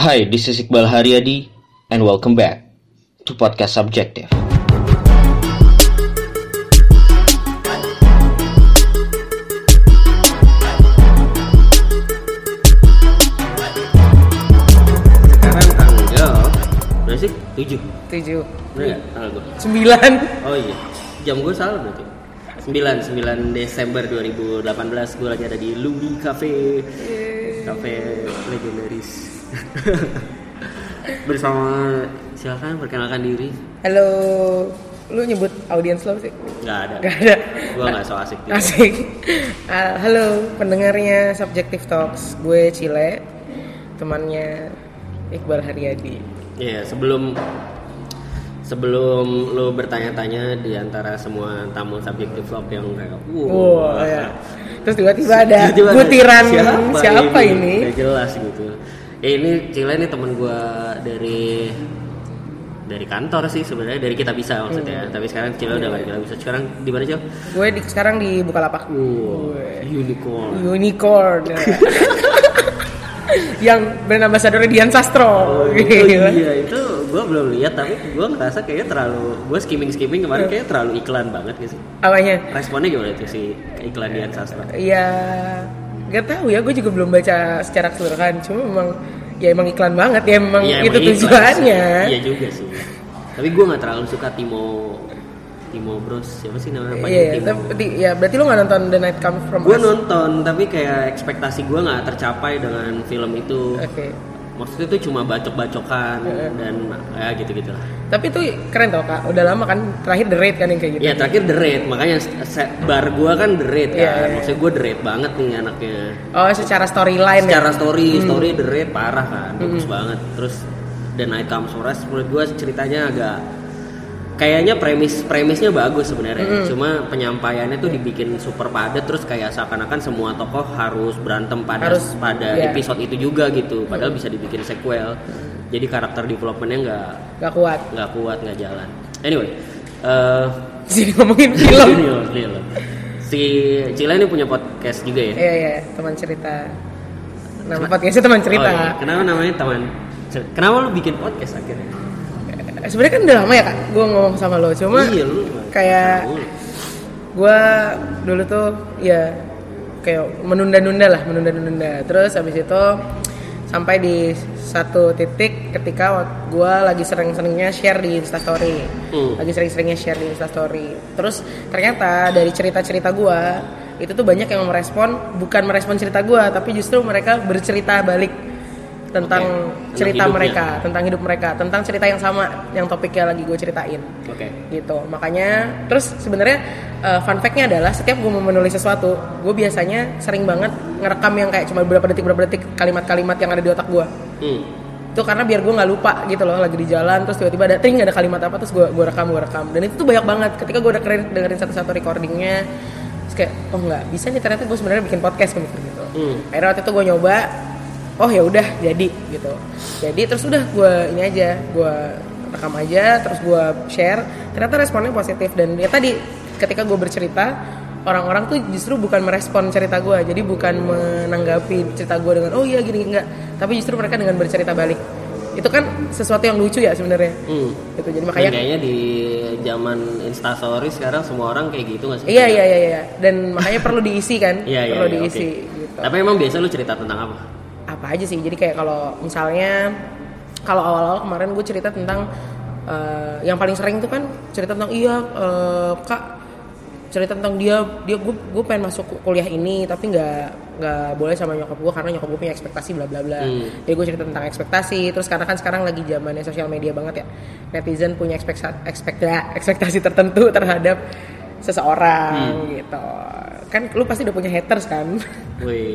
Hi, this is Iqbal Haryadi and welcome back to Podcast Subjective. Sekarang tanggal berapa sih? 7 tujuh. Bener nggak? Tanggal gue? sembilan. Oh iya. Jam gue salah berarti. 9, 9 Desember 2018 Gue lagi ada di Louis Cafe Cafe legendaris. Bersama Silakan perkenalkan diri. Halo. Lu nyebut audiens lo sih? Gak ada. Gak ada. Gue gak so asik gitu. asik. Ah, halo pendengarnya Subjective Talks. Gue Cile temannya Iqbal Haryadi. Iya sebelum Sebelum lo bertanya-tanya di antara semua tamu subjektif vlog yang kayak wow ya terus tiba-tiba ada Tiba-tiba butiran siapa, ini, Gak jelas gitu. Ya ini Cile ini teman gua dari dari kantor sih sebenarnya dari kita bisa maksudnya. Hmm. Tapi sekarang Cile udah gak kita bisa. Sekarang di mana Cil? gue di, sekarang di Bukalapak Wow, unicorn. unicorn yang brand ambassador Dian Sastro Oh, Gila. iya itu gua belum lihat tapi gua ngerasa kayaknya terlalu gua skimming skimming kemarin Hmm. kayak terlalu iklan banget gitu sih. apanya Responnya gimana tuh si iklan Dian Sastro? ya gak tahu ya gue juga belum baca secara keseluruhan cuma memang ya emang iklan banget ya emang Iya, itu emang tujuannya. Iya juga sih. Tapi gua nggak terlalu suka Timo Timo Bros siapa sih namanya iya Timo? tapi ya berarti lo nggak nonton The Night Comes From gue nonton tapi kayak ekspektasi gue nggak tercapai dengan film itu oke maksudnya itu cuma bacok-bacokan Heeh. dan ya gitu gitu lah tapi itu keren tau kak. Udah lama kan terakhir The Raid kan yang kayak gitu. Ya terakhir the rate. Makanya bar gue kan the rate kan. Iya, iya. maksudnya gue the rate banget nih anaknya. Oh secara storyline secara ya story Hmm. story the rate parah kan bagus banget. Terus Comes For Us menurut gue ceritanya agak kayaknya premis premisnya bagus sebenarnya. Cuma penyampaiannya tuh dibikin super padat terus kayak seakan-akan semua tokoh harus berantem pada Harus, pada iya. episode itu juga gitu. Padahal bisa dibikin sequel. Jadi karakter developmentnya nggak gak kuat. nggak kuat nggak jalan. Anyway eh sini ngomongin film. Film, film. si Cila ini punya podcast juga ya? Iya iya teman cerita. Nama podcastnya teman cerita. Oh, iya. kenapa namanya teman kenapa lu bikin podcast akhirnya sebenarnya kan udah lama ya kak gue ngomong sama lo. Cuma iya lu kayak gue dulu tuh ya kayak menunda-nunda lah menunda-nunda. Terus habis itu sampai di satu titik ketika gue lagi sering-seringnya share di instastory Hmm. lagi sering-seringnya share di instastory terus ternyata dari cerita-cerita gue itu tuh banyak yang merespon bukan merespon cerita gue tapi justru mereka bercerita balik tentang. Tentang cerita hidupnya. mereka tentang hidup mereka tentang cerita yang sama yang topiknya lagi gue ceritain oke gitu makanya terus sebenarnya uh, fun fact-nya adalah setiap gue mau menulis sesuatu gue biasanya sering banget ngerekam yang kayak cuma beberapa detik beberapa detik kalimat-kalimat yang ada di otak gue hmm. itu karena biar gue nggak lupa gitu loh lagi di jalan terus tiba-tiba ada ting ada kalimat apa terus gue gue rekam gue rekam dan itu tuh banyak banget ketika gue udah keren dengerin satu-satu recordingnya terus kayak oh nggak bisa nih ternyata gue sebenarnya bikin podcast gitu Hmm. akhirnya waktu itu gue nyoba oh ya udah jadi gitu. Jadi terus udah gue ini aja gue rekam aja terus gue share. Ternyata responnya positif dan ya tadi ketika gue bercerita orang-orang tuh justru bukan merespon cerita gue jadi bukan menanggapi cerita gue dengan oh iya gini enggak. Tapi justru mereka dengan bercerita balik. Itu kan sesuatu yang lucu ya sebenarnya. Hmm. gitu jadi Dan makanya kayaknya di zaman instastory sekarang semua orang kayak gitu nggak sih? Iya iya iya iya. Dan makanya perlu diisi kan? Iya, iya, perlu iya, diisi oke. gitu. Tapi emang biasa lu cerita tentang apa apa aja sih jadi kayak kalau misalnya kalau awal-awal kemarin gue cerita tentang eh, yang paling sering tuh kan cerita tentang iya eh, kak cerita tentang dia dia gue gue pengen masuk kuliah ini tapi nggak nggak boleh sama nyokap gue karena nyokap gue punya ekspektasi bla bla bla Hmm. jadi gue cerita tentang ekspektasi terus karena kan sekarang lagi zamannya sosial media banget ya netizen punya ekspektasi ekspektasi tertentu terhadap seseorang Hmm. gitu kan lu pasti udah punya haters kan? Wih,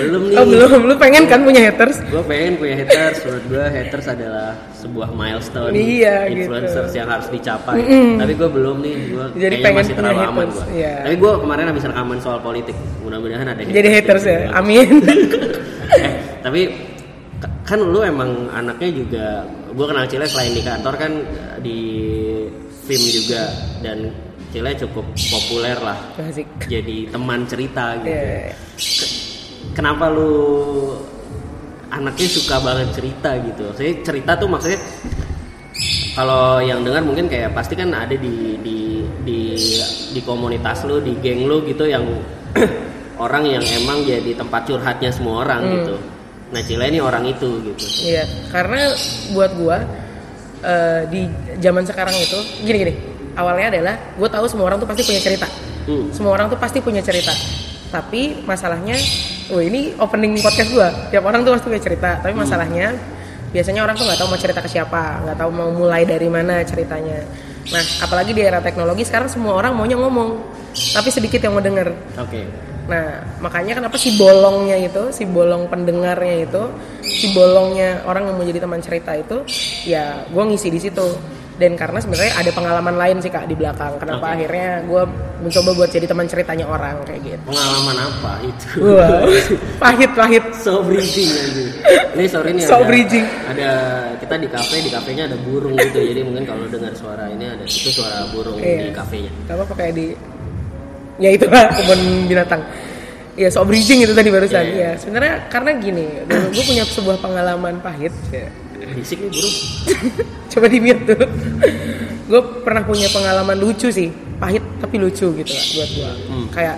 belum nih. Oh, belum. Lu pengen kan punya haters? Gue pengen punya haters. Menurut gue haters adalah sebuah milestone Iya, gitu. influencers yang harus dicapai. Tapi gue belum nih. Gue Jadi kayaknya pengen masih terlalu aman haters, gue iya. tapi gue kemarin habis rekaman soal politik mudah-mudahan ada jadi haters ya? Amin. Eh, tapi kan lu emang anaknya juga gue kenal Cile selain di kantor kan di film juga. Dan Cile cukup populer lah asik jadi teman cerita gitu Iya. kenapa lu anaknya suka banget cerita gitu saya cerita tuh maksudnya kalau yang dengar mungkin kayak pasti kan ada di di di di komunitas lu di geng lu gitu yang orang yang emang jadi tempat curhatnya semua orang Hmm. gitu nah Cila ini orang itu gitu Iya, karena buat gua eh, di zaman sekarang itu gini gini. Awalnya adalah gue tahu semua orang tuh pasti punya cerita. Hmm. Semua orang tuh pasti punya cerita. Tapi masalahnya, oh ini opening podcast gua. Tiap orang tuh pasti punya cerita. Tapi masalahnya biasanya orang tuh nggak tahu mau cerita ke siapa, nggak tahu mau mulai dari mana ceritanya. Nah, apalagi di era teknologi sekarang semua orang maunya ngomong, tapi sedikit yang mau denger. oke Nah, makanya kenapa si bolongnya itu, si bolong pendengarnya itu, si bolongnya orang yang mau jadi teman cerita itu, ya gue ngisi di situ. Dan karena sebenarnya ada pengalaman lain sih kak di belakang. Kenapa Oke. akhirnya gue mencoba buat jadi teman ceritanya orang kayak gitu. pengalaman apa itu Wah, pahit pahit. so bridging. Ini sorry nih So ada, bridging. ada kita di kafe di kafenya ada burung gitu jadi mungkin kalau dengar suara ini ada itu suara burung Iya. di kafenya. Apa kayak di, ya itulah kebun binatang. Ya so bridging itu tadi barusan. Iya, iya. Ya sebenarnya karena gini, dulu gue punya sebuah pengalaman pahit. Ya. Berisik nih burung. coba di mute tuh. Gue pernah punya pengalaman lucu sih. Pahit tapi lucu gitu lah buat gue Hmm. kayak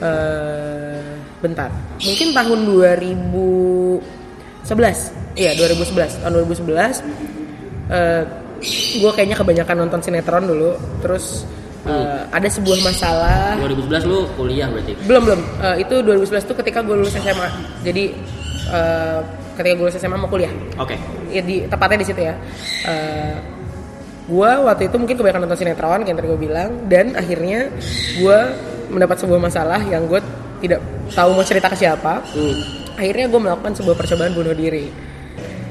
eh bentar. Mungkin tahun 2011 iya 2011 tahun 2011 eh gue kayaknya kebanyakan nonton sinetron dulu. Terus eh, ada sebuah masalah. 2011 lu kuliah berarti. belum belum. Eh, itu 2011 tuh ketika gue lulus SMA jadi eh, ketika gue lulus SMA mau kuliah Oke. ya di tepatnya di situ ya. Eh gua waktu itu mungkin kebanyakan nonton sinetron kayak yang tadi gue bilang dan akhirnya gua mendapat sebuah masalah yang gue tidak tahu mau cerita ke siapa. Hmm. Akhirnya gue melakukan sebuah percobaan bunuh diri.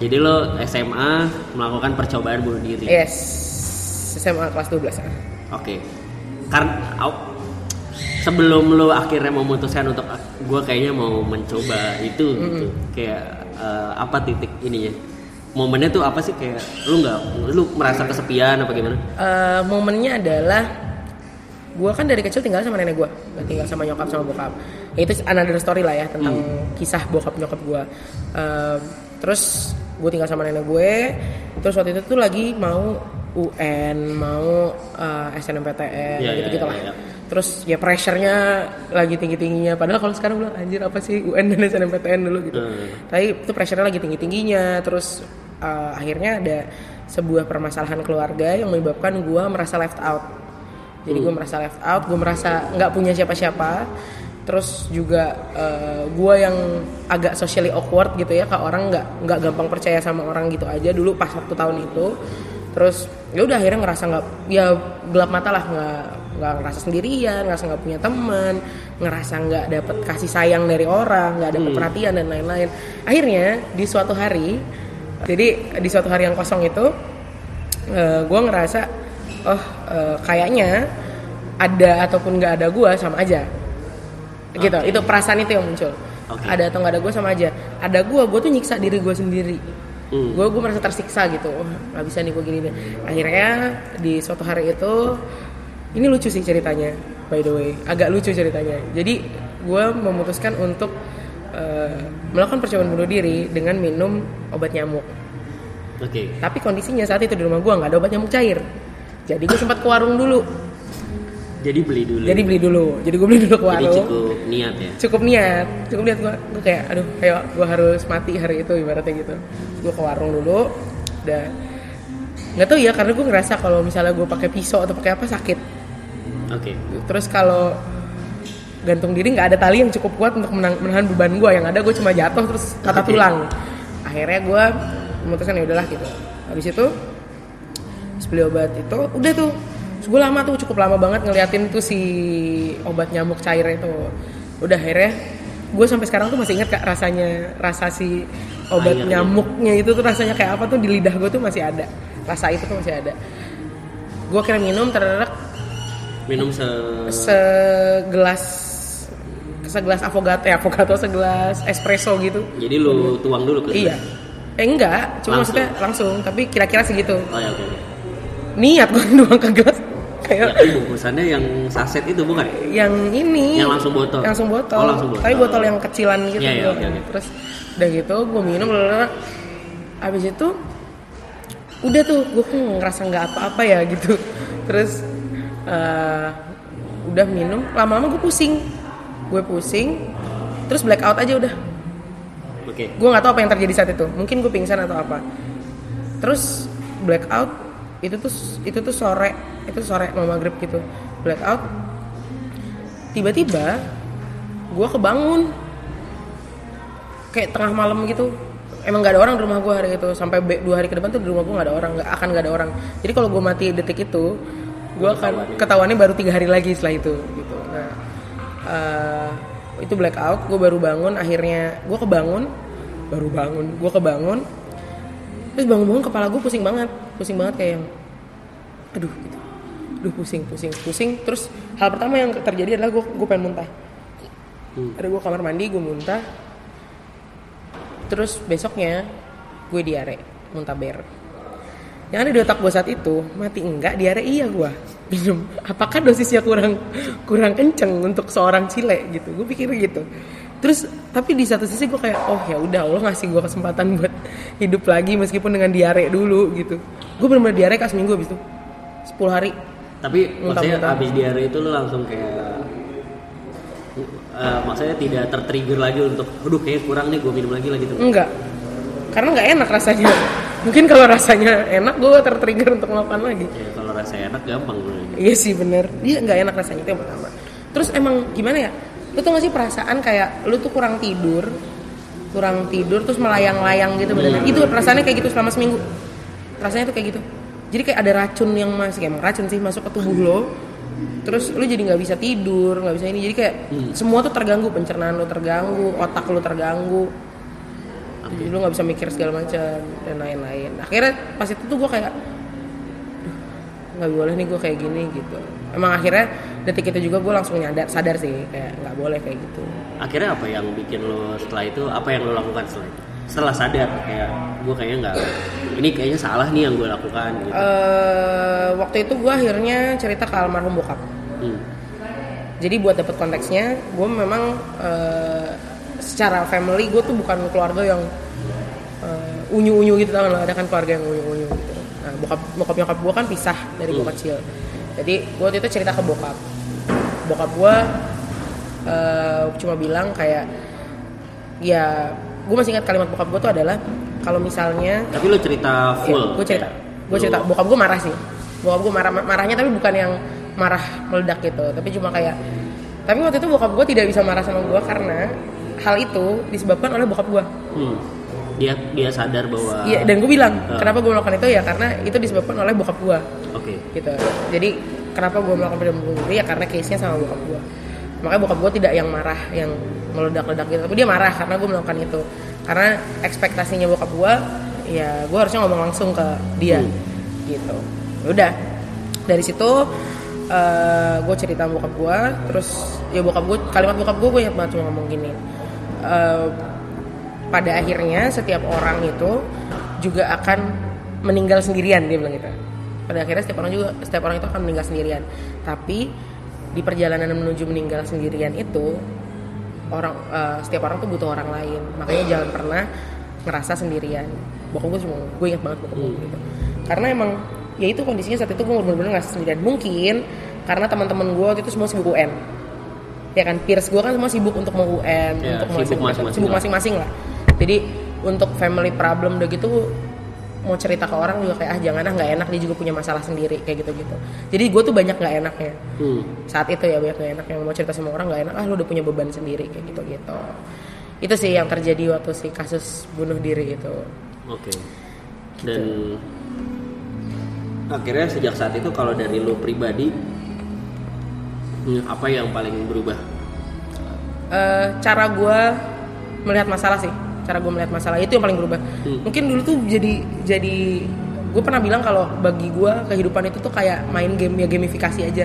Jadi lo SMA melakukan percobaan bunuh diri. Yes, SMA kelas 12 ah. Oke. Karena au- sebelum lo akhirnya memutuskan untuk gue kayaknya mau mencoba itu gitu. Kayak eh, apa titik ininya? Momennya tuh apa sih kayak lu nggak lu merasa kesepian apa gimana? Eh, momennya adalah gue kan dari kecil tinggal sama nenek gue, nggak tinggal sama nyokap sama bokap. Ya, itu another story lah ya tentang kisah bokap nyokap gue. terus gue tinggal sama nenek gue, terus waktu itu tuh lagi mau UN, mau eh, SNMPTN, Iya, gitu gitu iya, lah. iya. Terus ya pressure-nya lagi tinggi tingginya. Padahal kalau sekarang bilang anjir apa sih UN dan SNMPTN dulu gitu. Hmm. Tapi itu pressure-nya lagi tinggi tingginya. Terus eh, akhirnya ada sebuah permasalahan keluarga yang menyebabkan gue merasa left out. Jadi gue merasa left out, gue merasa nggak punya siapa-siapa. Terus juga gue yang agak socially awkward gitu ya, ke orang nggak nggak gampang percaya sama orang gitu aja dulu pas waktu tahun itu. Terus ya udah akhirnya ngerasa nggak ya gelap mata lah nggak nggak ngerasa sendirian, ngerasa nggak punya teman, ngerasa nggak dapet kasih sayang dari orang, nggak dapet perhatian dan lain-lain. Akhirnya di suatu hari, jadi di suatu hari yang kosong itu, gue ngerasa oh eh, kayaknya ada ataupun nggak ada gue sama aja gitu Oke. itu perasaan itu yang muncul Oke. ada atau nggak ada gue sama aja ada gue gue tuh nyiksa diri gue sendiri Hmm. gue gue merasa tersiksa gitu. Oh, nggak bisa nih gue gini deh. Akhirnya di suatu hari itu ini lucu sih ceritanya by the way. Agak lucu ceritanya. Jadi gue memutuskan untuk eh, melakukan percobaan bunuh diri dengan minum obat nyamuk. Oke. tapi kondisinya saat itu di rumah gue nggak ada obat nyamuk cair. Jadi gue sempat ke warung dulu Jadi beli dulu. jadi beli dulu. Jadi gue beli dulu ke Jadi warung. cukup niat ya. cukup niat. Cukup niat gue gue kayak aduh kayak gue harus mati hari itu ibaratnya gitu. Gue ke warung dulu dan nggak tahu ya karena gue ngerasa kalau misalnya gue pakai pisau atau pakai apa sakit. Oke. terus kalau gantung diri nggak ada tali yang cukup kuat untuk menang- menahan beban gue yang ada gue cuma jatuh terus patah Oke. tulang. Akhirnya gue memutuskan ya udahlah gitu. Habis itu beli obat itu udah tuh Terus gue lama tuh cukup lama banget ngeliatin tuh si obat nyamuk cair itu. Udah akhirnya gue sampai sekarang tuh masih ingat kak rasanya rasa si obat Airnya. nyamuknya itu tuh rasanya kayak apa tuh di lidah gue tuh masih ada. Rasa itu tuh masih ada. Gue kira minum terderak Minum se segelas segelas avogato ya avogato segelas espresso gitu. Jadi lu tuang dulu ke iya. Eh enggak cuma Langsung? maksudnya langsung tapi kira-kira segitu. Oh ya oke. niat gue doang ke gelas kayak kan bungkusannya yang saset itu bukan? yang ini Yang langsung botol? langsung botol Oh, langsung botol. tapi botol yang kecilan gitu Iya, iya, doang. oke, oke. terus udah gitu gue minum lalu abis itu udah tuh gue kok ngerasa nggak apa-apa ya gitu terus eh, udah minum lama-lama gue pusing gue pusing terus blackout aja udah Oke. gue nggak tahu apa yang terjadi saat itu mungkin gue pingsan atau apa terus blackout itu tuh itu tuh sore itu sore mau maghrib gitu. Blackout. Tiba-tiba gue kebangun. Kayak tengah malam gitu. Emang gak ada orang di rumah gue hari itu. Sampai dua hari ke depan tuh di rumah gue gak ada orang nggak akan gak ada orang. Jadi kalau gue mati detik itu gue akan ketahuannya. baru tiga hari lagi setelah itu gitu. Nah eh, itu blackout. Gue baru bangun akhirnya gue kebangun. Baru bangun gue kebangun. Terus bangun-bangun kepala gue pusing banget pusing banget kayak yang aduh gitu. Aduh pusing pusing pusing. Terus hal pertama yang terjadi adalah gue gue pengen muntah. Ada gue kamar mandi gue muntah. Terus besoknya gue diare muntah ber. Yang ada di otak gue saat itu mati enggak diare iya gue minum. Apakah dosisnya kurang kurang kenceng untuk seorang cile gitu? Gue pikir gitu terus tapi di satu sisi gue kayak oh ya udah Allah ngasih gue kesempatan buat hidup lagi meskipun dengan diare dulu gitu. Gue bener-bener diare kas minggu abis itu. 10 hari. Tapi maksudnya abis diare itu lu langsung kayak eh, maksudnya tidak tertrigger lagi untuk aduh kayak kurang nih gue minum lagi lah gitu. enggak. Karena nggak enak rasanya. Mungkin kalau rasanya enak gue tertrigger untuk melakukan lagi. Ya kalau rasa enak gampang gue. Iya sih bener. Dia nggak enak rasanya itu yang pertama. Terus emang gimana ya Lu tuh gak sih perasaan kayak Lu tuh kurang tidur Kurang tidur terus melayang-layang gitu badannya Itu perasaannya kayak gitu selama seminggu. Rasanya tuh kayak gitu. Jadi kayak ada racun yang masuk Kayak racun sih masuk ke tubuh lo Terus lu jadi nggak bisa tidur nggak bisa ini. Jadi kayak semua tuh terganggu Pencernaan lu terganggu Otak lu terganggu. Jadi lu nggak bisa mikir segala macam Dan lain-lain. Akhirnya pas itu tuh gue kayak nggak boleh nih gue kayak gini gitu emang akhirnya detik itu juga gue langsung nyadar sadar sih kayak nggak boleh kayak gitu Akhirnya apa yang bikin lo setelah itu apa yang lo lakukan setelah itu? Setelah sadar kayak gue kayaknya nggak ini kayaknya salah nih yang gue lakukan gitu. eh waktu itu gue akhirnya cerita ke almarhum bokap Hmm. jadi buat dapet konteksnya gue memang eh, secara family gue tuh bukan keluarga yang eh, unyu-unyu gitu tau ada kan keluarga yang unyu-unyu gitu nah bokap bokap nyokap gue kan pisah dari gue kecil jadi gue waktu itu cerita ke bokap. Bokap gue eh, cuma bilang kayak ya gue masih ingat kalimat bokap gue tuh adalah kalau misalnya Tapi lo cerita full. gue cerita. gue cerita. Bokap gue marah sih. Bokap gue marah marahnya tapi bukan yang marah meledak gitu. Tapi cuma kayak tapi waktu itu bokap gue tidak bisa marah sama gue karena hal itu disebabkan oleh bokap gue Hmm. Dia dia sadar bahwa. iya dan gue bilang Ah. kenapa gue melakukan itu? Ya karena itu disebabkan oleh bokap gue Oke. gitu. Jadi kenapa gue melakukan pidana bunuh diri ya karena case nya sama bokap gue makanya bokap gue tidak yang marah yang meledak-ledak gitu. Tapi dia marah karena gue melakukan itu. Karena ekspektasinya bokap gue ya gue harusnya ngomong langsung ke dia. Gitu. Udah. Dari situ gue cerita sama bokap gue terus ya bokap gue kalimat bokap gue gue ingat banget cuma ngomong gini. Eh, pada akhirnya setiap orang itu juga akan meninggal sendirian dia bilang gitu. Pada akhirnya setiap orang juga setiap orang itu akan meninggal sendirian. Tapi di perjalanan menuju meninggal sendirian itu orang eh, setiap orang tuh butuh orang lain. Makanya jangan pernah ngerasa sendirian. Bokap gue cuma gue ingat banget bokap gue gitu. Karena emang ya itu kondisinya saat itu gue bener-bener ngerasa sendirian. Mungkin karena teman-teman gue waktu itu semua sibuk UN ya kan peers gue kan semua sibuk untuk mau UN Ya, untuk sibuk masing-masing sibuk lah. masing-masing lah jadi untuk family problem udah gitu mau cerita ke orang juga kayak ah jangan ah nggak enak. Dia juga punya masalah sendiri kayak gitu gitu jadi gue tuh banyak nggak enaknya. Hmm. saat itu ya banyak nggak enak. Yang mau cerita sama orang nggak enak ah lu udah punya beban sendiri kayak gitu gitu itu sih yang terjadi waktu si kasus bunuh diri itu. Oke. Dan akhirnya sejak saat itu kalau dari lo pribadi hmm, apa yang paling berubah? Eh, cara gue melihat masalah sih cara gue melihat masalah itu yang paling berubah. Hmm. mungkin dulu tuh jadi jadi gue pernah bilang kalau bagi gue kehidupan itu tuh kayak main game ya gamifikasi aja.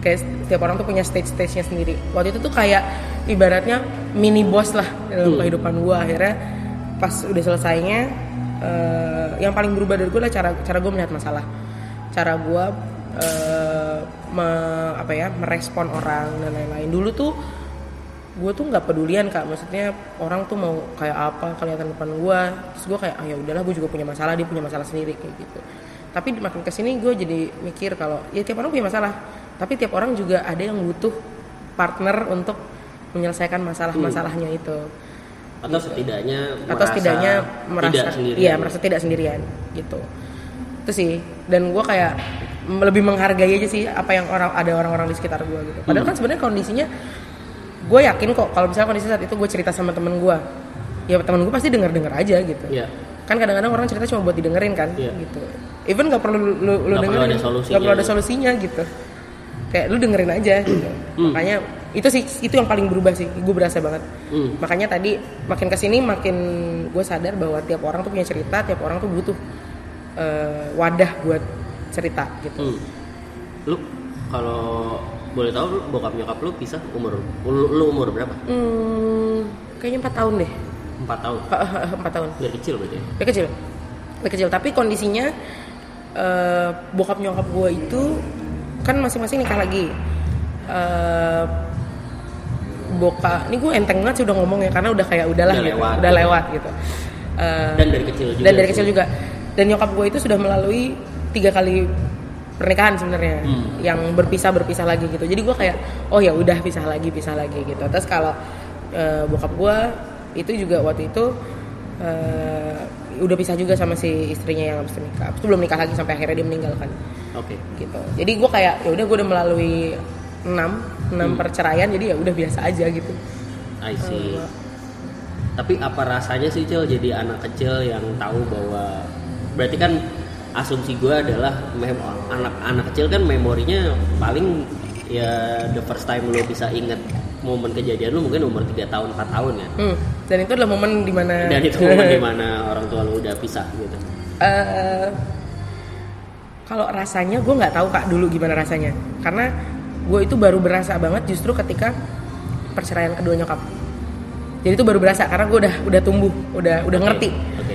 Kayak setiap orang tuh punya stage stage nya sendiri. Waktu itu tuh kayak ibaratnya mini boss lah dalam Hmm. kehidupan gue akhirnya pas udah selesainya eh, yang paling berubah dari gue adalah cara cara gue melihat masalah. Cara gue eh, me- apa ya merespon orang dan lain-lain. Dulu tuh gue tuh nggak pedulian kak. Maksudnya orang tuh mau kayak apa kelihatan depan gue terus gue kayak ah ya udahlah gue juga punya masalah dia punya masalah sendiri kayak gitu. Tapi makin ke sini gue jadi mikir kalau ya tiap orang punya masalah. Tapi tiap orang juga ada yang butuh partner untuk menyelesaikan masalah-masalahnya itu. Atau setidaknya atau merasa setidaknya merasa tidak sendirian. iya merasa tidak sendirian gitu. Itu sih. Dan gue kayak lebih menghargai aja sih apa yang orang ada orang-orang di sekitar gue gitu. Padahal kan sebenarnya kondisinya gue yakin kok kalau misalnya kondisi saat itu gue cerita sama temen gue ya temen gue pasti denger denger aja gitu Iya. kan kadang-kadang orang cerita cuma buat didengerin kan Iya. gitu even nggak perlu lu, lu, perlu dengerin nggak perlu ada solusinya gitu kayak lu dengerin aja gitu Hmm. makanya itu sih itu yang paling berubah sih gue berasa banget Hmm. makanya tadi makin ke sini makin gue sadar bahwa tiap orang tuh punya cerita tiap orang tuh butuh eh, wadah buat cerita gitu Hmm. Lu kalau boleh tahu bokap nyokap lu pisah umur lu, lu umur berapa? hmm, kayaknya empat tahun deh Empat tahun. empat tahun Dari kecil berarti. ya? Dia kecil. Dia kecil, tapi kondisinya eh, bokap nyokap gue itu kan masing-masing nikah lagi. Eh boka, ini gue enteng banget sih udah ngomong ya karena udah kayak udahlah Udah gitu, lewat, udah lewat gitu. Eh, Dan dari kecil juga. dan dari kecil juga. Dan nyokap gue itu sudah melalui tiga kali pernikahan sebenarnya Hmm. yang berpisah berpisah lagi gitu. Jadi gue kayak oh ya udah pisah lagi pisah lagi gitu. Terus kalau eh, bokap gue itu juga waktu itu eh, udah pisah juga sama si istrinya yang habis nikah. Itu belum nikah lagi sampai akhirnya dia meninggalkan Oke. gitu. Jadi gue kayak ya udah gue udah melalui enam enam Hmm. perceraian jadi ya udah biasa aja gitu. I see. Eh, Tapi apa rasanya sih Cil jadi anak kecil yang tahu bahwa berarti kan asumsi gue adalah anak-anak kecil kan memorinya paling ya the first time lo bisa inget momen kejadian lu mungkin umur 3 tahun 4 tahun kan. Hmm. Dan itu adalah momen di mana dan itu momen di mana orang tua lu udah pisah gitu. Eh, kalau rasanya gue nggak tahu kak dulu gimana rasanya. Karena gue itu baru berasa banget justru ketika perceraian kedua nyokap. Jadi itu baru berasa karena gue udah udah tumbuh udah udah Oke, ngerti. oke.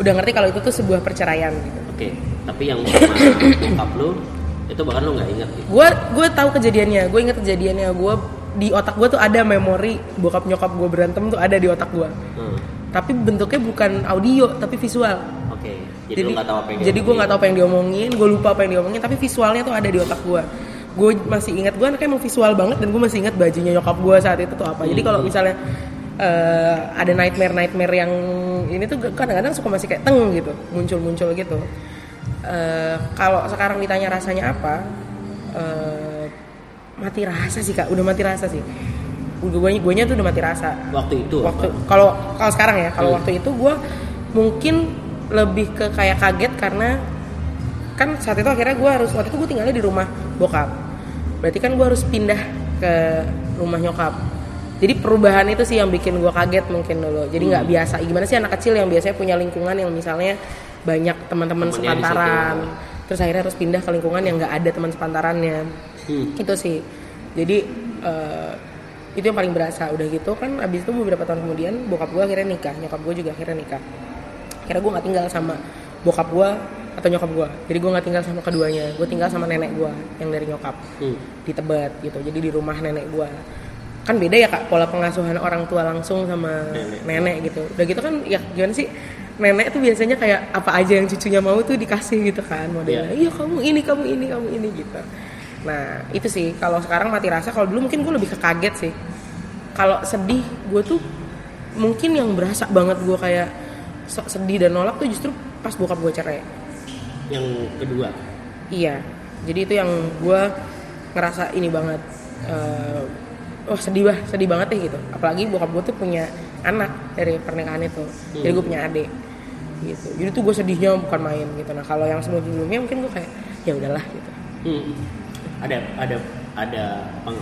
Udah ngerti kalau itu tuh sebuah perceraian gitu oke tapi yang bokap lu itu bahkan lu nggak inget gitu. Gue gue tahu kejadiannya gue inget kejadiannya. Gue di otak gue tuh ada memori bokap nyokap gue berantem tuh ada di otak gue Hmm, tapi bentuknya bukan audio tapi visual. Oke jadi, lu nggak tahu apa yang jadi gue nggak tahu apa yang diomongin gue lupa apa yang diomongin tapi visualnya tuh ada di otak gue gue masih ingat gue anaknya emang visual banget dan gue masih ingat bajunya nyokap gue saat itu tuh apa. Jadi kalau misalnya eh, ada nightmare nightmare yang ini tuh kadang-kadang suka masih kayak teng gitu muncul-muncul gitu Eh, kalau sekarang ditanya rasanya apa eh, mati rasa sih kak. Udah mati rasa sih. Gue gue tuh udah mati rasa. Waktu itu waktu kalau kalau sekarang ya kalau Hmm. waktu itu gue mungkin lebih ke kayak kaget karena kan saat itu akhirnya gue harus waktu itu gue tinggalnya di rumah bokap. Berarti kan gue harus pindah ke rumah nyokap. Jadi perubahan itu sih yang bikin gue kaget mungkin dulu. Jadi nggak Hmm. biasa. Gimana sih anak kecil yang biasanya punya lingkungan yang misalnya banyak teman-teman sepantaran. situ. terus akhirnya harus pindah ke lingkungan yang nggak ada teman sepantarannya. Hmm. itu sih. Jadi eh, itu yang paling berasa. Udah gitu kan abis itu beberapa tahun kemudian bokap gue akhirnya nikah. Nyokap gue juga akhirnya nikah. Akhirnya gue nggak tinggal sama bokap gue atau nyokap gue jadi gue nggak tinggal sama keduanya. Gue tinggal sama nenek gue yang dari nyokap Hmm. di Tebet gitu. Jadi di rumah nenek gue kan beda ya kak pola pengasuhan orang tua langsung sama Nenek. nenek, gitu. Udah gitu kan ya gimana sih nenek tuh biasanya kayak apa aja yang cucunya mau tuh dikasih gitu kan modelnya. Iya. Kamu ini kamu ini kamu ini gitu. Nah itu sih kalau sekarang mati rasa kalau dulu mungkin gue lebih ke kaget sih. Kalau sedih gue tuh mungkin yang berasa banget gue kayak sok sedih dan nolak tuh justru pas bokap gue cerai. Yang kedua? Iya, jadi itu yang gue ngerasa ini banget. eh, wah sedih bah, sedih banget deh gitu. Apalagi bokap gue tuh punya anak dari pernikahan itu. Jadi gue punya adik gitu. Jadi tuh gue sedihnya bukan main gitu. Nah kalau yang sebelum sebelumnya mungkin gue kayak ya udahlah gitu. Hmm. Ada ada ada peng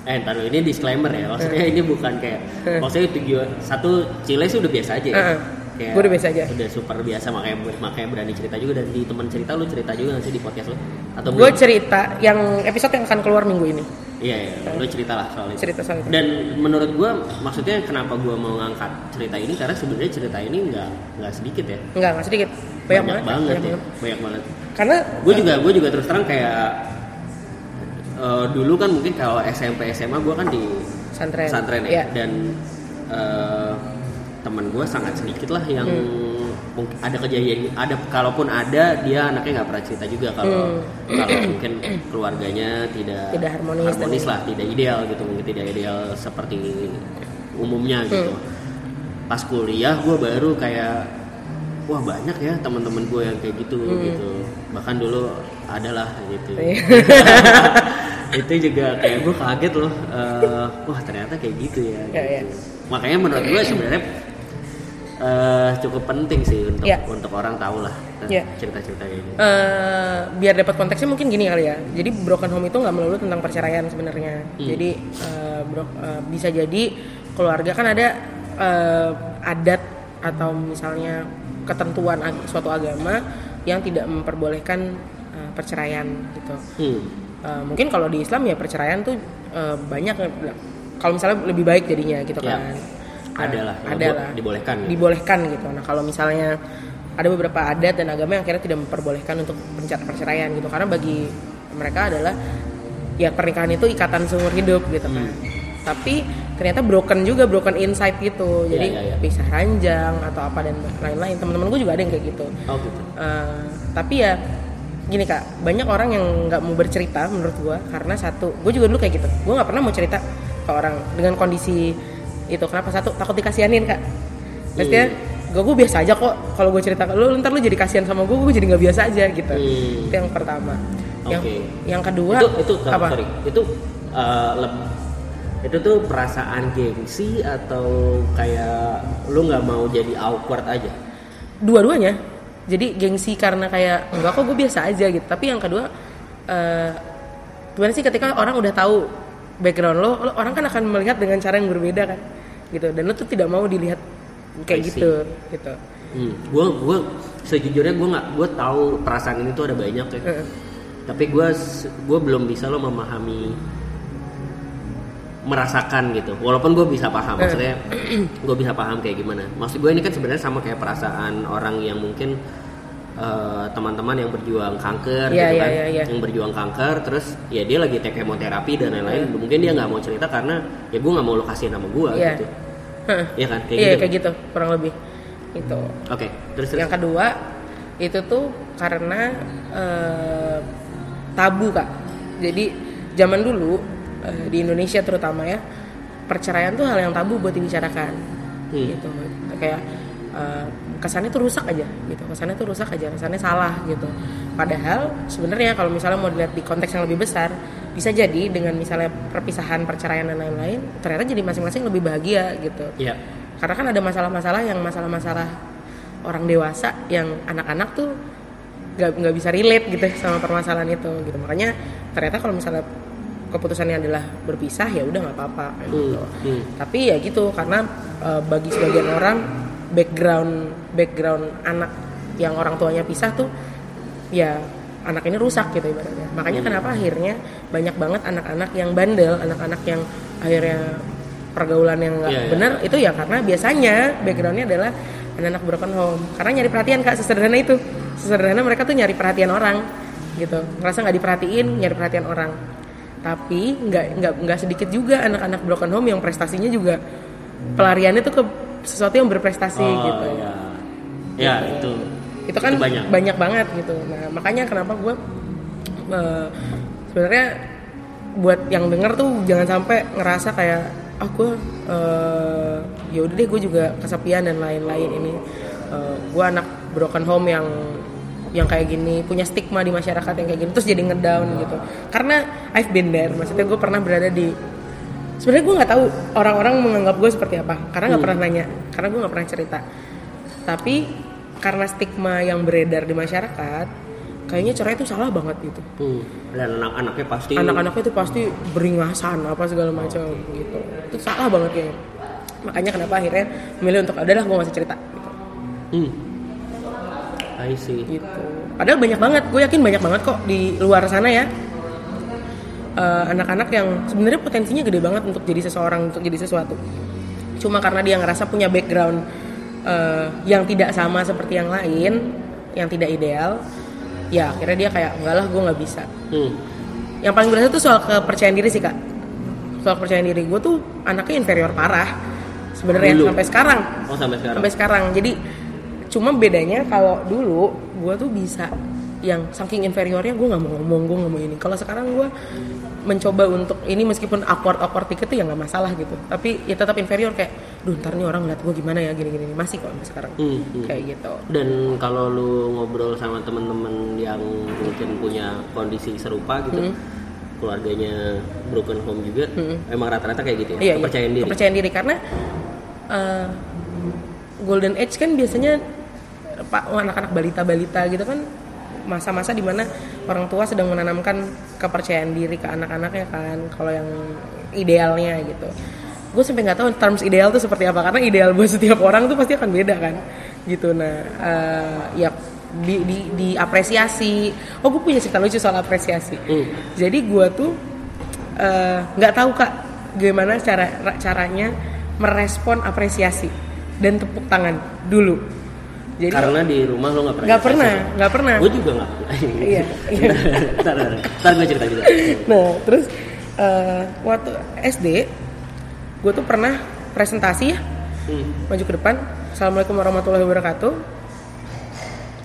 eh ntar dulu, ini disclaimer ya maksudnya ini bukan kayak maksudnya tujuan satu Chile sih udah biasa aja ya Heeh. Kayak Gua udah biasa aja. udah super biasa makanya makanya berani cerita juga dan di teman cerita lu cerita juga nggak sih di podcast lu atau Gue cerita yang episode yang akan keluar minggu ini. Iya iya lu cerita lah soal itu Cerita soal itu. dan menurut gua maksudnya kenapa gua mau ngangkat cerita ini karena sebenarnya cerita ini nggak nggak sedikit ya Enggak, nggak sedikit. Banyak, banget, banget. banget banyak ya banget. banyak banget Karena gue juga gue juga terus terang kayak eh, dulu kan mungkin kalau SMP SMA gue kan di Pesantren. pesantren ya Iya. dan eh, teman gue sangat sedikit lah yang Hmm. Mungkin ada kejadian ada kalaupun ada dia anaknya nggak pernah cerita juga kalau kalau mungkin keluarganya tidak Hmm. Tidak harmonis dan- lah tidak ideal gitu mungkin tidak ideal seperti umumnya Hmm. gitu pas kuliah gue baru kayak wah banyak ya teman-teman gue yang kayak gitu gitu bahkan dulu adalah gitu Iya. itu juga kayak gue kaget loh eh, wah ternyata kayak gitu ya Iya, iya. makanya menurut gue sebenarnya eh, cukup penting sih untuk Iya. untuk orang tahu lah Iya. cerita-cerita kayak gitu Eh, biar dapat konteksnya mungkin gini kali ya. Jadi broken home itu nggak melulu tentang perceraian sebenarnya. Hmm. Jadi eh, bro- eh, bisa jadi keluarga kan ada eh, adat atau misalnya ketentuan ag- suatu agama yang tidak memperbolehkan eh, perceraian gitu. Hmm. Eh, mungkin kalau di Islam ya perceraian tuh eh, banyak kalau misalnya lebih baik jadinya gitu Ya. kan. Ada lah, yang ada bo- lah. dibolehkan gitu. Dibolehkan gitu. Nah kalau misalnya ada beberapa adat dan agama yang akhirnya tidak memperbolehkan untuk perceraian gitu karena bagi mereka adalah ya pernikahan itu ikatan seumur hidup gitu kan. Hmm. Tapi ternyata broken juga broken inside gitu. Iya, Jadi iya, iya. pisah ranjang atau apa dan lain-lain. Teman-teman gue juga ada yang kayak gitu. oh gitu Eh, tapi ya gini kak banyak orang yang nggak mau bercerita menurut gue karena satu gue juga dulu kayak gitu gue nggak pernah mau cerita ke orang dengan kondisi itu kenapa? Satu takut dikasianin kak. Maksudnya gue gue biasa aja kok kalau gue cerita ke lu ntar lu jadi kasihan sama gue gue jadi nggak biasa aja gitu. Hmm. itu yang pertama. Yang Oke. yang kedua itu itu apa? sorry. Itu leb- itu tuh perasaan gengsi atau kayak lu nggak mau jadi awkward aja? Dua-duanya. Jadi gengsi karena kayak enggak kok gue biasa aja gitu. Tapi yang kedua gimana sih ketika orang udah tahu background lo, lo- orang kan akan melihat dengan cara yang berbeda kan gitu. Dan lo tuh tidak mau dilihat kayak gitu gitu. Hmm. gue gue sejujurnya gue nggak gue tahu perasaan ini tuh ada banyak ya. Heeh. tapi gue gue belum bisa lo memahami merasakan gitu. Walaupun gue bisa paham maksudnya gue bisa paham kayak gimana. Maksud gue ini kan sebenarnya sama kayak perasaan orang yang mungkin eh, teman-teman yang berjuang kanker Iya, gitu iya, kan iya, iya. yang berjuang kanker terus ya dia lagi take kemoterapi dan lain-lain. Mungkin dia nggak mau cerita karena ya gue nggak mau lo kasihin sama gue Iya. gitu. Heeh. Iya kan? Kayak iya gitu. kayak gitu kurang lebih. Itu oke terus terus. Yang kedua itu tuh karena eh, tabu kak. Jadi zaman dulu eh, di Indonesia terutama ya perceraian tuh hal yang tabu buat dibicarakan. Hmm. gitu. Kayak eh, kesannya tuh rusak aja gitu. Kesannya tuh rusak aja kesannya salah gitu. Padahal sebenarnya kalau misalnya mau dilihat di konteks yang lebih besar bisa jadi dengan misalnya perpisahan perceraian dan lain-lain ternyata jadi masing-masing lebih bahagia gitu. Iya. karena kan ada masalah-masalah yang masalah-masalah orang dewasa yang anak-anak tuh nggak nggak bisa relate gitu sama permasalahan itu gitu. Makanya ternyata kalau misalnya keputusannya adalah berpisah ya udah nggak apa-apa gitu. Hmm, hmm. tapi ya gitu karena eh, bagi sebagian orang background background anak yang orang tuanya pisah tuh ya anak ini rusak gitu ibaratnya. Makanya kenapa akhirnya banyak banget anak-anak yang bandel anak-anak yang akhirnya pergaulan yang nggak Iya, iya. benar itu ya karena biasanya backgroundnya adalah anak-anak broken home. Karena nyari perhatian kak sesederhana itu. Sesederhana mereka tuh nyari perhatian orang gitu. Ngerasa nggak diperhatiin nyari perhatian orang. Tapi nggak nggak nggak sedikit juga anak-anak broken home yang prestasinya juga pelariannya tuh ke sesuatu yang berprestasi Oh, gitu ya. Ya, itu. itu kan banyak. banyak. banget gitu nah makanya kenapa gue eh, sebenarnya buat yang denger tuh jangan sampai ngerasa kayak ah gue eh, ya udah deh gue juga kesepian dan lain-lain ini Eh, gue anak broken home yang yang kayak gini punya stigma di masyarakat yang kayak gini terus jadi ngedown gitu karena I've been there maksudnya gue pernah berada di sebenarnya gue nggak tahu orang-orang menganggap gue seperti apa karena nggak pernah nanya karena gue nggak pernah cerita tapi karena stigma yang beredar di masyarakat kayaknya cerai itu salah banget gitu Hmm. Dan anak-anaknya pasti anak-anaknya itu pasti beringasan apa segala macam gitu itu salah banget kayaknya makanya kenapa akhirnya memilih untuk adalah gue masih cerita gitu. Hmm. I see. gitu padahal banyak banget gue yakin banyak banget kok di luar sana ya Eh, anak-anak yang sebenarnya potensinya gede banget untuk jadi seseorang untuk jadi sesuatu. Cuma karena dia ngerasa punya background eh, yang tidak sama seperti yang lain yang tidak ideal ya akhirnya dia kayak enggak lah gue nggak bisa. Hmm. yang paling berasa tuh soal kepercayaan diri sih kak. Soal kepercayaan diri gue tuh anaknya inferior parah sebenarnya sampai sekarang. Oh sampai sekarang. sampai sekarang. Jadi cuma bedanya kalau dulu gue tuh bisa yang saking inferiornya gue nggak mau ngomong gue nggak mau ini kalau sekarang gue mencoba untuk ini meskipun awkward awkward dikit tuh ya nggak masalah gitu tapi ya tetap inferior kayak duh ntar nih orang ngeliat gue gimana ya gini gini masih kok sampai sekarang Hmm, hmm. kayak gitu Dan kalau lu ngobrol sama temen-temen yang mungkin punya kondisi serupa gitu, Hmm. keluarganya broken home juga, emang rata-rata kayak gitu ya, Iya, kepercayaan iya. diri. Kepercayaan diri karena uh, golden age kan biasanya pak anak-anak balita-balita gitu kan masa-masa di mana orang tua sedang menanamkan kepercayaan diri ke anak-anaknya kan kalau yang idealnya gitu. Gue sampai nggak tahu terms ideal tuh seperti apa karena ideal buat setiap orang tuh pasti akan beda kan gitu. Nah uh, ya di, di, diapresiasi. Oh gue punya cerita lucu soal apresiasi. Hmm. jadi gue tuh eh, nggak tahu kak gimana cara ra- caranya merespon apresiasi dan tepuk tangan dulu jadi Karena di rumah lo nggak pernah. nggak pernah nggak pernah Gue juga nggak. Iya, iya. Ntar, ntar, gue cerita juga. nah terus eh, waktu SD gue tuh pernah presentasi ya Hmm. maju ke depan assalamualaikum warahmatullahi wabarakatuh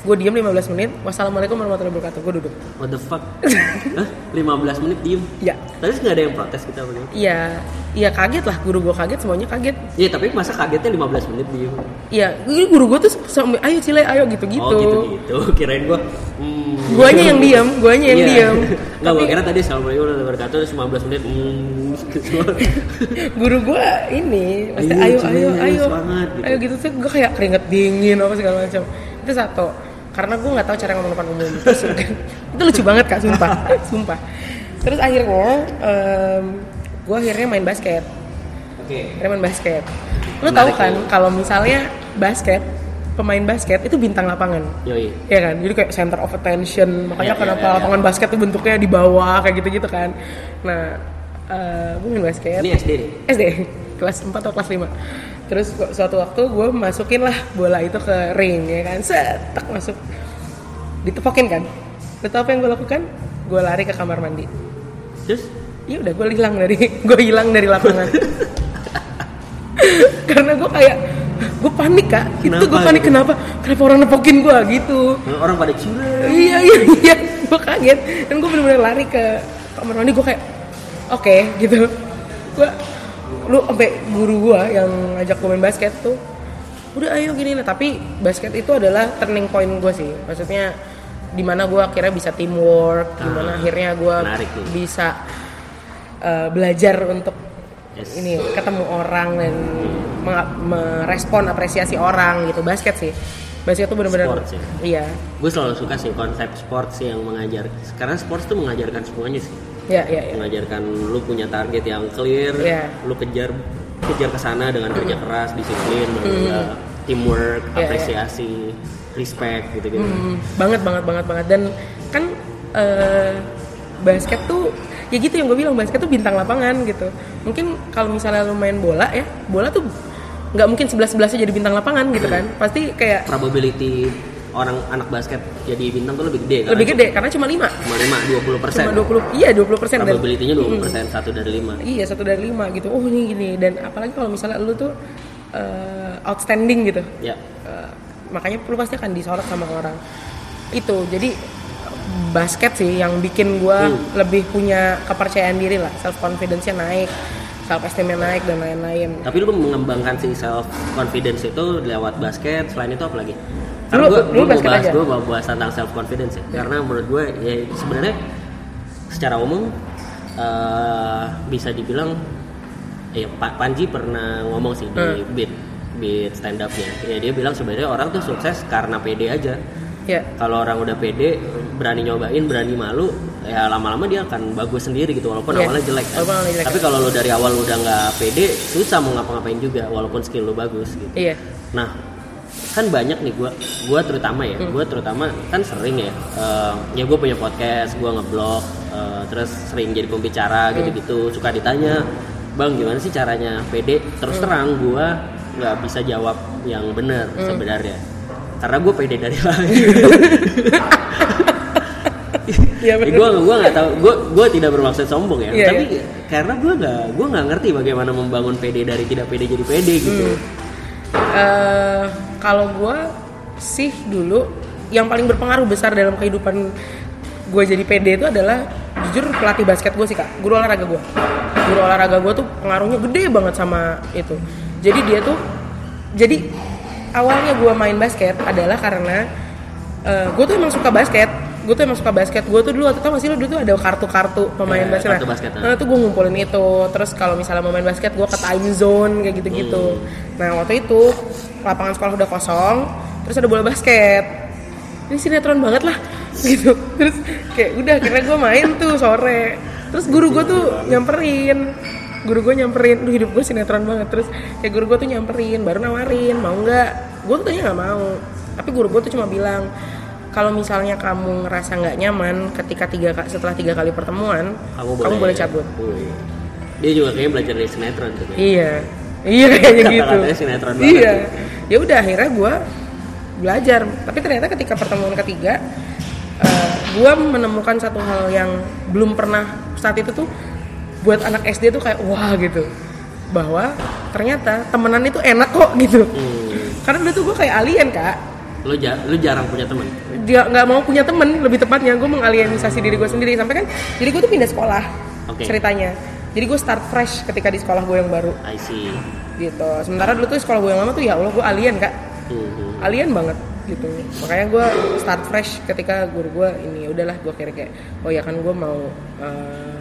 gue diem 15 menit wassalamualaikum warahmatullahi wabarakatuh gue duduk What the fuck? Hah? 15 menit diem? ya Terus nggak ada yang protes kita gimana? iya iya kaget lah guru gue kaget semuanya kaget Iya tapi masa kagetnya 15 menit diem? Iya, guru gue tuh sampai ayo cile, ayo gitu-gitu. Oh gitu-gitu, kirain gue hmm. Guanya yang diam, guanya yang Iya. diam. Nggak, gue Tapi- kira tadi Assalamualaikum warahmatullahi wabarakatuh terus 15 menit hmm. Guru gue ini, pasti Ayo, ayo, ayo, ayo, ayo, semangat, gitu. ayo gitu tuh gue kayak keringet dingin apa segala macam. Itu satu, karena gue nggak tahu cara ngomong depan umum. Terus itu lucu banget kak, sumpah, sumpah. Terus akhirnya, gue akhirnya main basket. Oke Akhirnya main basket. Lo tau Menarik kan ya. kalau misalnya basket, pemain basket itu bintang lapangan. Yoi Iya kan, jadi kayak center of attention. Makanya Iya, kenapa iya, iya. lapangan basket tuh bentuknya di bawah kayak gitu-gitu kan. Nah, eh gue main basket. Ini SD? SD kelas 4 atau kelas 5. Terus suatu waktu gue masukin lah bola itu ke ring ya kan. Set, tak masuk. Ditepokin kan. Lo tau apa yang gue lakukan? Gue lari ke kamar mandi. Terus? Ya udah gue hilang dari gue hilang dari lapangan. Karena gue kayak gue panik kak. itu gue Kenapa panik gitu? kenapa? Kenapa orang nepokin gue gitu? Orang pada cile iya iya iya gue kaget dan gue bener-bener lari ke kamar mandi gue kayak oke gitu gue lu sampai guru gue yang ngajak gue main basket tuh udah ayo gini nah. Tapi basket itu adalah turning point gue sih. Maksudnya di mana gue akhirnya bisa teamwork di mana Ah, akhirnya gue menarik bisa eh, belajar untuk Yes. ini ketemu orang dan merespon apresiasi orang gitu. Basket sih. Basket tuh bener-bener Sport sih. iya. Gue selalu suka sih konsep sport sih yang mengajar. Karena sport tuh mengajarkan semuanya sih ya ya ya mengajarkan lu punya target yang clear, Iya. lu kejar kejar ke sana dengan kerja keras, disiplin, bla. teamwork, Iya, iya. apresiasi, respect gitu-gitu. Hmm, banget banget banget banget dan kan eh, basket tuh ya gitu yang gue bilang basket tuh bintang lapangan gitu mungkin kalau misalnya lu main bola ya bola tuh nggak mungkin sebelas sebelasnya jadi bintang lapangan gitu kan pasti kayak Probability orang anak basket jadi bintang tuh lebih gede kan? lebih gede karena cuma lima Cuma 5 20 persen. cuma 20 iya 20 persen Probability-nya 20 persen, satu dari lima. iya satu dari lima gitu oh ini gini dan apalagi kalau misalnya lu tuh eh, outstanding gitu Ya, Eh, makanya lu pasti akan disorot sama orang itu jadi basket sih yang bikin gua Hmm. lebih punya kepercayaan diri lah self confidence nya naik self esteemnya naik dan lain-lain tapi lu mengembangkan si self confidence itu lewat basket. Selain itu apa lagi? Lu- Karena gue lu mau bahas, aja. gue mau bahas tentang self confidence ya. Karena menurut gue ya sebenarnya secara umum eh, bisa dibilang ya Pak Panji pernah ngomong sih di Hmm. beat beat stand up-nya. Ya dia bilang sebenarnya orang tuh sukses karena pede aja. ya Kalau orang udah pede, berani nyobain, berani malu, ya lama-lama dia akan bagus sendiri gitu walaupun Iya. awalnya jelek kan. Awalnya jelek. Tapi kalau lu dari awal udah nggak pede, susah mau ngapa-ngapain juga walaupun skill lu bagus gitu. iya Nah, kan banyak nih gua, gua terutama ya, Hmm. gua terutama kan sering ya, eh, ya gue punya podcast, gua ngeblog, eh, terus sering jadi pembicara Hmm. gitu-gitu, suka ditanya, bang gimana sih caranya pede? Hmm. Terus terang gua nggak bisa jawab yang benar Hmm. sebenarnya, karena gue pede dari lahir. Gue gue nggak tahu gue gue tidak bermaksud sombong ya Iya, tapi iya. karena gue nggak gue nggak ngerti bagaimana membangun PD dari tidak PD jadi PD gitu Hmm. Eh, kalau gue sih dulu yang paling berpengaruh besar dalam kehidupan gue jadi PD itu adalah jujur pelatih basket gue sih kak. Guru olahraga gue guru olahraga gue tuh pengaruhnya gede banget sama itu. Jadi dia tuh jadi awalnya gue main basket adalah karena gue tuh emang suka basket gue tuh emang suka basket. Gue tuh dulu tau gak sih lo dulu tuh ada kartu-kartu pemain Ya, basket kartu basket, nah, itu gue ngumpulin itu. Terus kalau misalnya mau main basket gue ke time zone kayak gitu-gitu. Nah waktu itu lapangan sekolah udah kosong terus ada bola basket. Ini sinetron banget lah gitu. Terus kayak udah akhirnya gue main tuh sore. Terus guru gue tuh nyamperin. Guru gue nyamperin. Duh hidup gue sinetron banget. Terus kayak guru gue tuh nyamperin baru nawarin mau nggak? Gue tuh tanya nggak mau. Tapi guru gue tuh cuma bilang kalau misalnya kamu ngerasa nggak nyaman ketika tiga setelah tiga kali pertemuan kamu boleh, cabut Wih. dia juga kayaknya belajar dari sinetron tuh kayaknya. Iya, iya kayaknya gitu. Sinetron banget Iya, ya udah akhirnya gue belajar. Tapi ternyata ketika pertemuan ketiga, gue menemukan satu hal yang belum pernah saat itu tuh buat anak SD tuh kayak wah gitu, bahwa ternyata temenan itu enak kok gitu. Hmm. Karena dulu tuh gue kayak alien kak, lu, ja- lu jarang punya teman dia nggak mau punya temen lebih tepatnya gue mengalienisasi diri gue sendiri. Sampai kan jadi gue tuh pindah sekolah Oke. ceritanya. Jadi gue start fresh ketika di sekolah gue yang baru. I see. Gitu. Sementara dulu tuh sekolah gue yang lama tuh ya Allah gue alien kak. Hmm. alien banget gitu. Makanya gue start fresh ketika guru gue ini ya udahlah gue kira kayak oh ya kan gue mau eh,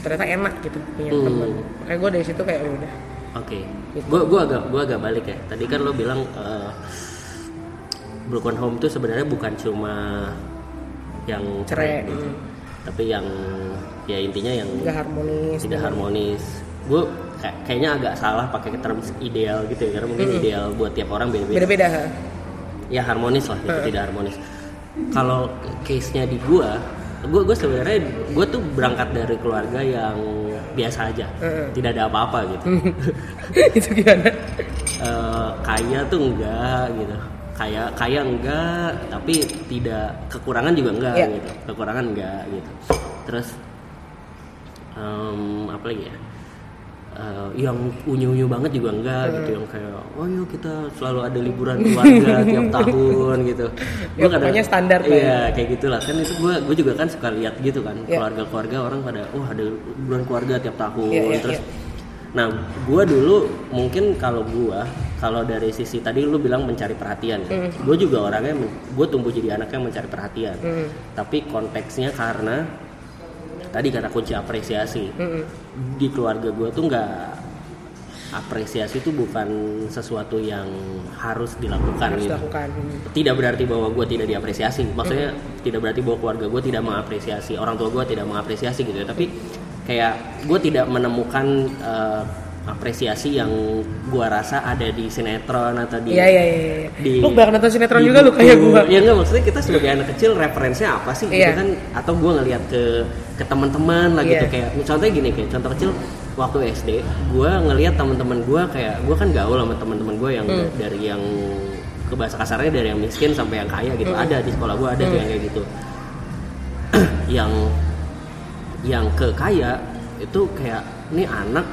ternyata enak gitu punya Hmm. teman makanya gue dari situ kayak "Ya udah. Oke, Gitu. gua gua agak gua agak balik ya. Tadi kan lo bilang eh, broken home tuh sebenarnya bukan cuma yang cerai gitu. hmm, tapi yang ya intinya yang nggak harmonis tidak harmonis. Gue kayaknya agak salah pakai terms ideal gitu ya, karena mungkin ideal buat tiap orang beda-beda. beda-beda? Ya harmonis lah, gitu, Heeh. tidak harmonis. Kalau case-nya di gua, gua gua sebenarnya gua tuh berangkat dari keluarga yang biasa aja, Heeh. tidak ada apa-apa gitu. itu gimana Eh, kaya tuh enggak gitu kaya kaya enggak tapi tidak kekurangan juga enggak Iya. gitu. Kekurangan enggak gitu. Terus em, apa lagi ya? Eh, yang unyu-unyu banget juga enggak gitu yang kayak oh yuk kita selalu ada liburan keluarga tiap tahun gitu. Ya, pokoknya standar lah iya kayak gitulah. Kan itu gue gue juga kan suka lihat gitu kan Iya. keluarga-keluarga orang pada wah ada liburan keluarga tiap tahun Iya, iya, terus iya. Nah, gua dulu mungkin kalau gua kalau dari sisi tadi lu bilang mencari perhatian, ya. Mm. gue juga orangnya gue tumbuh jadi anak yang mencari perhatian. Mm. Tapi konteksnya karena tadi kata kunci apresiasi Mm-mm. di keluarga gua tuh nggak apresiasi itu bukan sesuatu yang harus dilakukan harus gitu. dilakukan. Tidak berarti bahwa gue tidak diapresiasi. Maksudnya tidak berarti bahwa keluarga gue tidak mengapresiasi, orang tua gue tidak mengapresiasi gitu ya. Tapi kayak gue tidak menemukan eh, apresiasi yang gue rasa ada di sinetron atau di Iya iya iya. iya. di- Lu banyak nonton sinetron juga lu kayak gua. Ya enggak maksudnya kita sebagai anak kecil referensinya apa sih gitu Iya. kan atau gue ngeliat ke ke teman-teman lah gitu Iya. kayak contohnya gini kayak contoh kecil waktu SD gue ngeliat teman-teman gue kayak gue kan gaul sama teman-teman gue yang Hmm. dari yang ke bahasa kasarnya dari yang miskin sampai yang kaya gitu Hmm. ada di sekolah gue ada tuh Hmm. yang kayak gitu yang yang ke kaya itu kayak ini anak.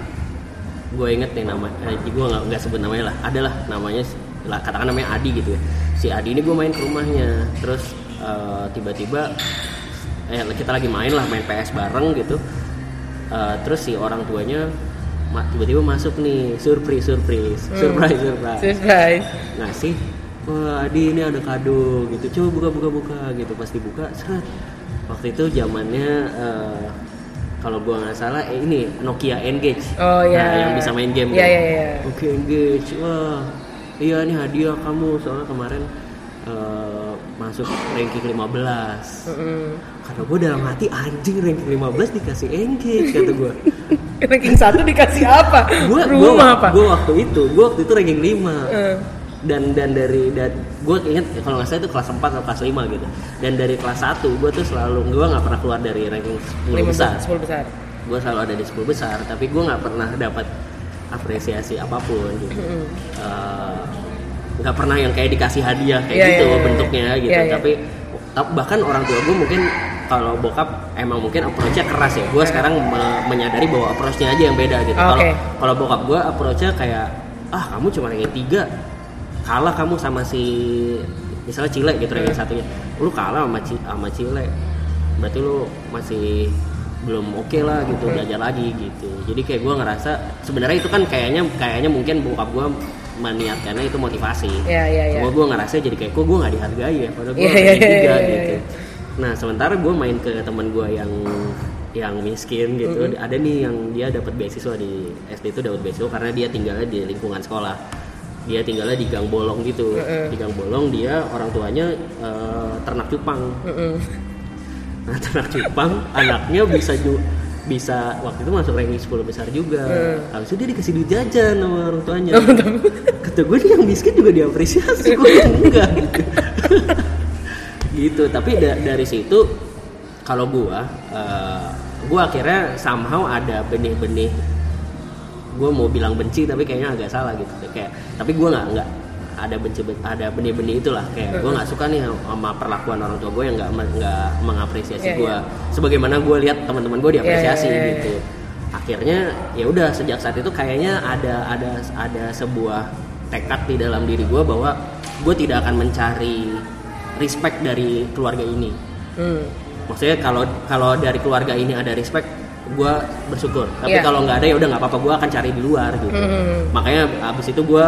Gue inget nih nama eh, gue nggak nggak sebut namanya lah. Adalah namanya lah katakan namanya Adi gitu ya. Si Adi ini gue main ke rumahnya. Terus eh, tiba-tiba eh kita lagi main lah main PS bareng gitu. Eh, terus si orang tuanya ma- tiba-tiba masuk nih. Surprise surprise. Surprise surprise. Surprise. ngasih wah Adi ini ada kado. Gitu. Coba buka buka buka. Gitu. Pas dibuka seret waktu itu zamannya eh, kalau gua nggak salah eh, ini Nokia Engage Oh iya. Nah, yang bisa main game Iya kan. iya iya. Oke Engage wah iya ini hadiah kamu soalnya kemarin eh, masuk ranking 15 Mm-mm. kata gue dalam hati anjing ranking 15 dikasih Engage kata gue Ranking satu dikasih apa? gue Rumah apa? gue waktu itu gue waktu itu ranking 5 Eh, dan dan dari dan gue inget kalau nggak salah itu kelas 4 atau kelas 5 gitu dan dari kelas 1 gue tuh selalu gue nggak pernah keluar dari ranking 10 lima besar sepuluh besar. gue selalu ada di 10 besar tapi gue nggak pernah dapat apresiasi apa pun gitu. Eh, nggak pernah yang kayak dikasih hadiah kayak Iya, gitu iya, iya. bentuknya gitu Iya, iya. tapi ta- bahkan orang tua gue mungkin kalau bokap emang mungkin approach-nya keras ya gue sekarang me- menyadari bahwa approach-nya aja yang beda gitu kalau Oke. kalau bokap gue approach-nya kayak ah kamu cuma ranking tiga kalah kamu sama si misalnya Cile gitu ranking satunya. Lu kalah sama sama Cile. Berarti lu masih belum oke lah gitu belajar lagi gitu. Jadi kayak gue ngerasa sebenarnya itu kan kayaknya kayaknya mungkin bokap gue meniatkannya itu motivasi. Iya, iya, iya. Cuma gue ngerasa jadi kayak kok gue nggak dihargai ya? Padahal gue ranking iya, iya, tiga iya, gitu. iya. nah sementara gue main ke teman gue yang yang miskin gitu. Ada nih yang dia dapat beasiswa di SD itu dapat beasiswa karena dia tinggalnya di lingkungan sekolah dia tinggalnya di gang bolong gitu. Di gang bolong dia orang tuanya eh, ternak cupang. Mm-mm. nah ternak cupang anaknya bisa ju bisa waktu itu masuk ranking 10 besar juga. Habis itu dia dikasih duit jajan sama orang tuanya. Kata gue nih yang miskin juga diapresiasi gue yang enggak. Gitu gitu tapi da- dari situ kalau gua eh, gua akhirnya somehow ada benih-benih gue mau bilang benci tapi kayaknya agak salah gitu kayak tapi gue nggak nggak ada benci ada benih-benih itulah kayak gue nggak suka nih sama perlakuan orang tua gue yang nggak nggak mengapresiasi Iya, gue iya. sebagaimana gue lihat teman-teman gue diapresiasi Iya, iya, iya. gitu akhirnya ya udah sejak saat itu kayaknya ada ada ada sebuah tekad di dalam diri gue bahwa gue tidak akan mencari respect dari keluarga ini Hmm. maksudnya kalau kalau dari keluarga ini ada respect gue bersyukur tapi Iya. kalau nggak ada ya udah nggak apa-apa gue akan cari di luar gitu Hmm. makanya abis itu gue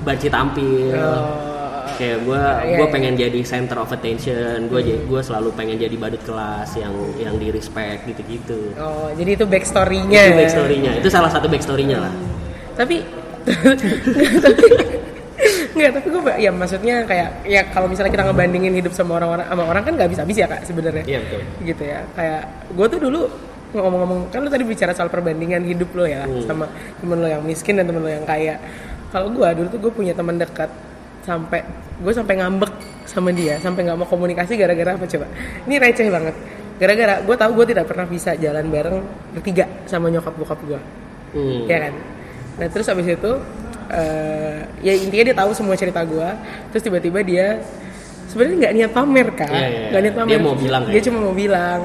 banci tampil Oh. kayak gue Iya, gue iya. pengen jadi center of attention gue gue selalu pengen jadi badut kelas yang yang di respect gitu-gitu Oh, jadi itu backstory-nya. itu backstorynya itu salah satu backstorynya lah Tapi tapi Enggak, tapi gue ya maksudnya kayak ya kalau misalnya kita ngebandingin hidup sama orang-orang sama orang kan nggak bisa habis ya kak sebenarnya. iya betul Gitu ya. Kayak gue tuh dulu ngomong-ngomong kan lu tadi bicara soal perbandingan hidup lo ya Hmm. sama temen lo yang miskin dan temen lo yang kaya. Kalau gue dulu tuh gue punya teman dekat sampai gue sampai ngambek sama dia sampai nggak mau komunikasi gara-gara apa coba ini receh banget gara-gara gue tahu gue tidak pernah bisa jalan bareng bertiga sama nyokap bokap gue Hmm. ya kan nah terus abis itu eh, ya intinya dia tahu semua cerita gue terus tiba-tiba dia sebenarnya nggak niat pamer kan Iya, iya, nggak niat iya. pamer Dia mau bilang dia ya? cuma mau bilang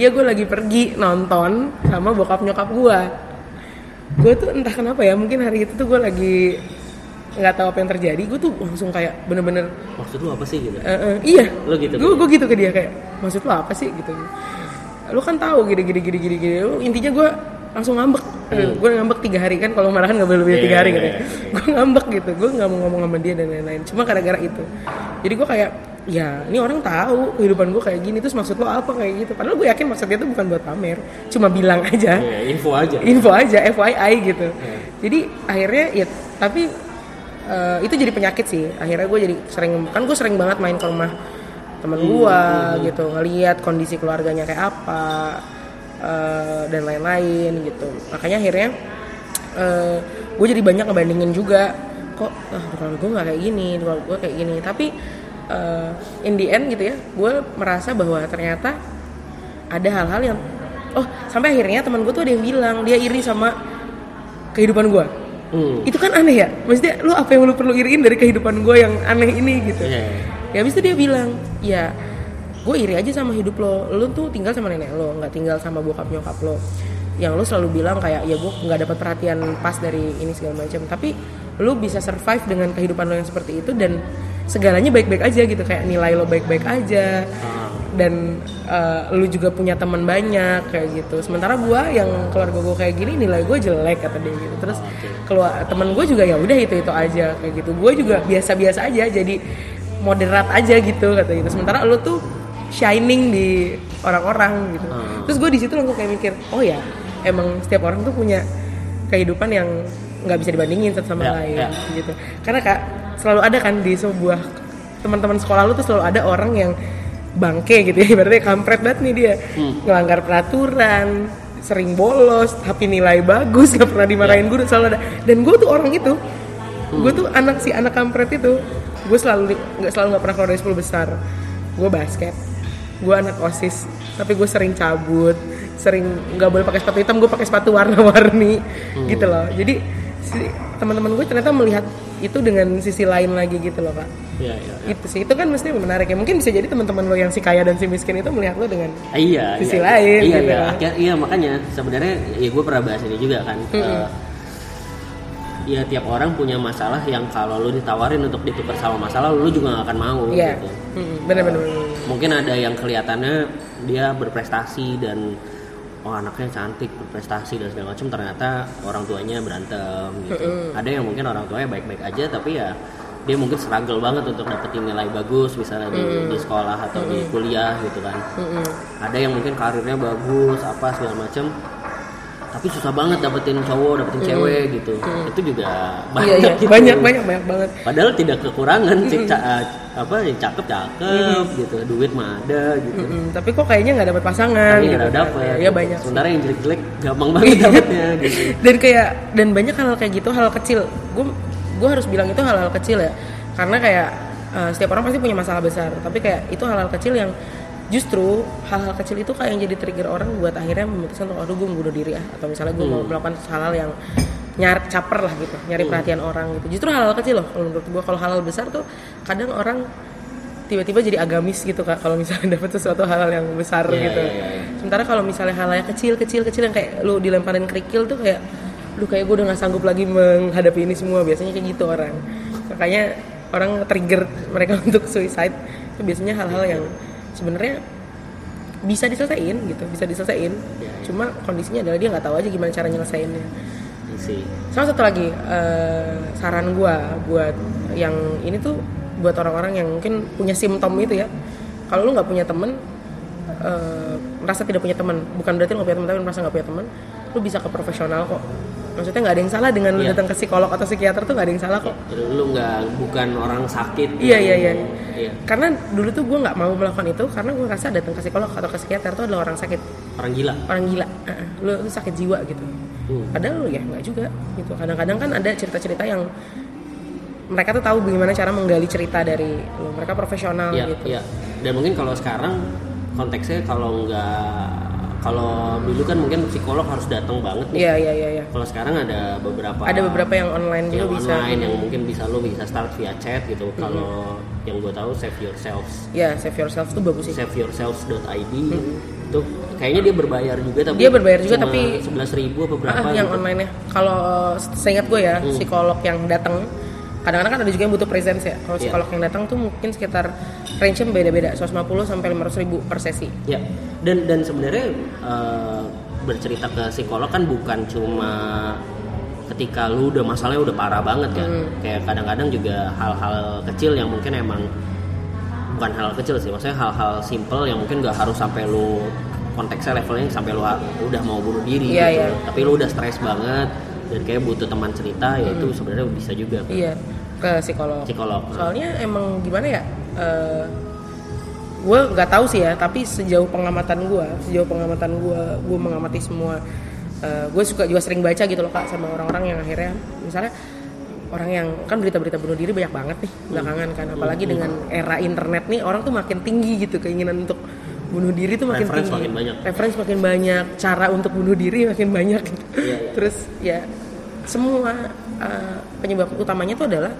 ya gue lagi pergi nonton sama bokap nyokap gue gue tuh entah kenapa ya mungkin hari itu tuh gue lagi nggak tahu apa yang terjadi. Gue tuh langsung kayak bener-bener maksud lu apa sih gitu? Eh, eh, iya. Lo gitu? gue gue gitu ke dia kayak maksud lo apa sih? Gitu. Lu kan tahu gini gini gini gini gini. Lu intinya gue langsung ngambek. Gue ngambek tiga hari kan kalau marahan nggak boleh lebih dari Iya, tiga hari iya, gitu iya, gue ngambek gitu. Gue nggak mau ngomong sama dia dan lain-lain. Cuma gara-gara itu. Jadi gue kayak ya ini orang tahu kehidupan gue kayak gini terus maksud lo apa kayak gitu? Padahal gue yakin maksudnya itu bukan buat pamer cuma bilang aja. Iya, info aja. Info aja FYI gitu. Jadi akhirnya ya tapi eh, itu jadi penyakit sih. Akhirnya gue jadi sering kan gue sering banget main ke rumah temen gue gitu ngeliat kondisi keluarganya kayak apa eh, dan lain-lain gitu. Makanya akhirnya eh, gue jadi banyak ngebandingin juga kok ah kalau gue nggak kayak gini kalau gue kayak gini. Tapi eh, in the end gitu ya gue merasa bahwa ternyata ada hal-hal yang oh sampai akhirnya teman gue tuh ada yang bilang dia iri sama kehidupan gue Hmm. itu kan aneh ya? Maksudnya lu apa yang lu perlu iriin dari kehidupan gue yang aneh ini gitu? Iya. ya habis itu dia bilang ya gue iri aja sama hidup lo. Lu tuh tinggal sama nenek lo nggak tinggal sama bokap nyokap lo. Yang lu selalu bilang kayak ya gue nggak dapat perhatian pas dari ini segala macam. Tapi lu bisa survive dengan kehidupan lo yang seperti itu dan segalanya baik-baik aja gitu kayak nilai lo baik-baik aja. Dan eh, lu juga punya teman banyak kayak gitu. Sementara gua yang keluarga gue kayak gini nilai gue jelek kata dia gitu. Terus keluar temen gue juga ya udah itu itu aja kayak gitu. Gue juga biasa-biasa aja jadi moderat aja gitu kata gitu sementara lu tuh shining di orang-orang gitu. Hmm. terus gue di situ langsung kayak mikir oh ya emang setiap orang tuh punya kehidupan yang nggak bisa dibandingin satu sama Ya, lain ya. gitu. Karena kak selalu ada kan di sebuah teman-teman sekolah lu tuh selalu ada orang yang bangke gitu ya. Berarti kampret banget nih dia. Ngelanggar peraturan sering bolos tapi nilai bagus gak pernah dimarahin guru selalu ada. Dan gue tuh orang itu gue tuh anak si anak kampret itu gue selalu nggak selalu nggak pernah keluar dari 10 besar. Gue basket gue anak osis tapi gue sering cabut sering nggak boleh pakai sepatu hitam gue pakai sepatu warna-warni gitu loh. Jadi teman-teman gue ternyata melihat itu dengan sisi lain lagi gitu loh pak Iya, iya. iya. itu sih itu kan mesti menarik ya mungkin bisa jadi teman-teman lo yang si kaya dan si miskin itu melihat lo dengan Ah, Iya, Sisi iya. lain Iya, gitu iya. Akhir- iya makanya sebenarnya ya gue pernah bahas ini juga kan. Eh, ya tiap orang punya masalah yang kalau lu ditawarin untuk ditukar sama masalah lu juga gak akan mau Iya, gitu. Mm, bener-bener. Mungkin ada yang kelihatannya dia berprestasi dan oh anaknya cantik berprestasi dan segala macam ternyata orang tuanya berantem gitu. Ada yang mungkin orang tuanya baik-baik aja tapi ya dia mungkin struggle banget untuk dapetin nilai bagus misalnya di, di sekolah atau di kuliah gitu kan. Ada yang mungkin karirnya bagus apa segala macam tapi susah banget dapetin cowok, dapetin cewek gitu. Itu juga banyak Iya iya gitu. banyak banyak banyak banget. Padahal tidak kekurangan sih ca- apa ya, cakep cakep gitu, duit mah ada gitu. Mm, tapi kok kayaknya nggak dapat pasangan Tapi gitu nggak dapet. Ya banyak. sih. Sementara yang jelek-jelek gampang banget dapetnya gitu. dan kayak dan banyak hal kayak gitu hal kecil gue gue harus bilang itu hal-hal kecil ya karena kayak eh, setiap orang pasti punya masalah besar tapi kayak itu hal-hal kecil yang justru hal-hal kecil itu kayak yang jadi trigger orang buat akhirnya memutuskan untuk aduh gue bunuh diri ah. Atau misalnya gue mau melakukan hal-hal yang nyari caper lah gitu nyari perhatian orang gitu. Justru hal-hal kecil loh kalau menurut gue kalau hal-hal besar tuh kadang orang tiba-tiba jadi agamis gitu kak kalau misalnya dapat sesuatu hal-hal yang besar Iya, gitu. iya, iya. sementara kalau misalnya hal yang kecil kecil kecil yang kayak lu dilemparin kerikil tuh kayak lu kayak gue udah nggak sanggup lagi menghadapi ini semua. Biasanya kayak gitu orang. Makanya orang trigger mereka untuk suicide itu biasanya hal-hal yang sebenarnya bisa diselesain gitu bisa diselesain cuma kondisinya adalah dia nggak tahu aja gimana cara nyelesainnya. Sih. sama satu lagi eh, saran gua buat yang ini tuh buat orang-orang yang mungkin punya simptom itu ya. Kalau lu nggak punya temen eh, merasa tidak punya teman bukan berarti lu nggak punya teman tapi merasa nggak punya teman lu bisa ke profesional kok maksudnya nggak ada yang salah dengan lu Iya. datang ke psikolog atau psikiater tuh nggak ada yang salah kok Lu nggak bukan orang sakit. Iya, iya, iya. Iya. karena dulu tuh gue nggak mau melakukan itu karena gue rasa datang ke psikolog atau ke psikiater tuh adalah orang sakit Orang gila. orang gila Heeh, lu, lu sakit jiwa gitu Hmm. padahal ya nggak juga gitu kadang-kadang kan ada cerita-cerita yang mereka tuh tahu bagaimana cara menggali cerita dari lu mereka profesional Iya, gitu iya. Dan mungkin kalau sekarang konteksnya kalau nggak kalau dulu kan mungkin psikolog harus datang banget nih. iya iya iya iya Kalau sekarang ada beberapa ada beberapa yang online juga yang bisa online yang mungkin bisa lo bisa start via chat gitu. Kalau yang gue tahu save yourselves ya save yourself tuh bagus sih saveyourselves.id itu kayaknya dia berbayar juga tapi Dia berbayar juga, tapi- 11.000 ribu apa berapa Ah, yang gitu. online ya kalau seingat gue ya Hmm. psikolog yang datang kadang-kadang kan ada juga yang butuh presence ya kalau psikolog yang datang tuh mungkin sekitar range-nya beda-beda 150 sampai 500 ribu per sesi Ya, dan dan sebenarnya eh, bercerita ke psikolog kan bukan cuma ketika lu udah masalahnya udah parah banget kan. Hmm. Kayak kadang-kadang juga hal-hal kecil yang mungkin emang bukan hal kecil sih, maksudnya hal-hal simple yang mungkin gak harus sampai lu konteksnya levelnya sampai lu udah mau bunuh diri Iya, gitu. iya. Tapi lu udah stres banget dan kayak butuh teman cerita ya itu sebenarnya bisa juga ke iya ke psikolog psikolog. soalnya emang gimana ya gue nggak tahu sih ya tapi sejauh pengamatan gue sejauh pengamatan gue gue mengamati semua gue suka juga sering baca gitu loh kak sama orang-orang yang akhirnya misalnya orang yang kan berita-berita bunuh diri banyak banget nih belakangan kan apalagi dengan era internet nih orang tuh makin tinggi gitu keinginan untuk bunuh diri tuh makin Reference tinggi makin banyak. reference makin banyak cara untuk bunuh diri makin banyak gitu. Iya, iya. terus ya semua uh, penyebab utamanya tuh adalah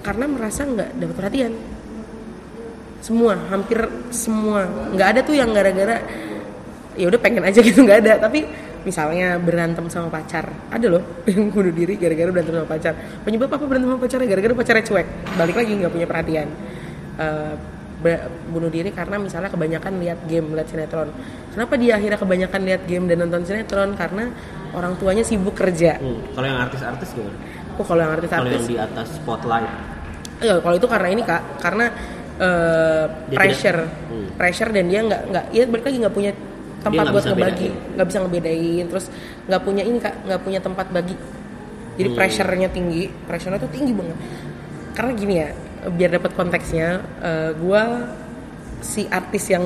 karena merasa nggak dapat perhatian. Semua hampir semua. Nggak ada tuh yang gara-gara ya udah pengen aja gitu nggak ada. Tapi misalnya berantem sama pacar ada loh yang bunuh diri gara-gara berantem sama pacar. Penyebab apa berantem sama pacarnya? Gara-gara pacarnya cuek. Balik lagi nggak punya perhatian. Ber- bunuh diri karena misalnya kebanyakan lihat game lihat sinetron. Kenapa dia akhirnya kebanyakan lihat game dan nonton sinetron? Karena orang tuanya sibuk kerja. Hmm, Kalau yang artis-artis gimana? oh kalau yang Kalau artis-artis yang di atas spotlight. Ya, kalau itu karena ini kak, karena Dia pressure, tidak- hmm. pressure dan dia nggak nggak, ya balik lagi nggak punya tempat nggak buat ngebagi, nggak bisa ngebedain, terus nggak punya ini kak, nggak punya tempat bagi. Jadi Hmm. pressure-nya tinggi, pressure-nya tuh tinggi banget. Karena gini ya, biar dapat konteksnya, eh, gua si artis yang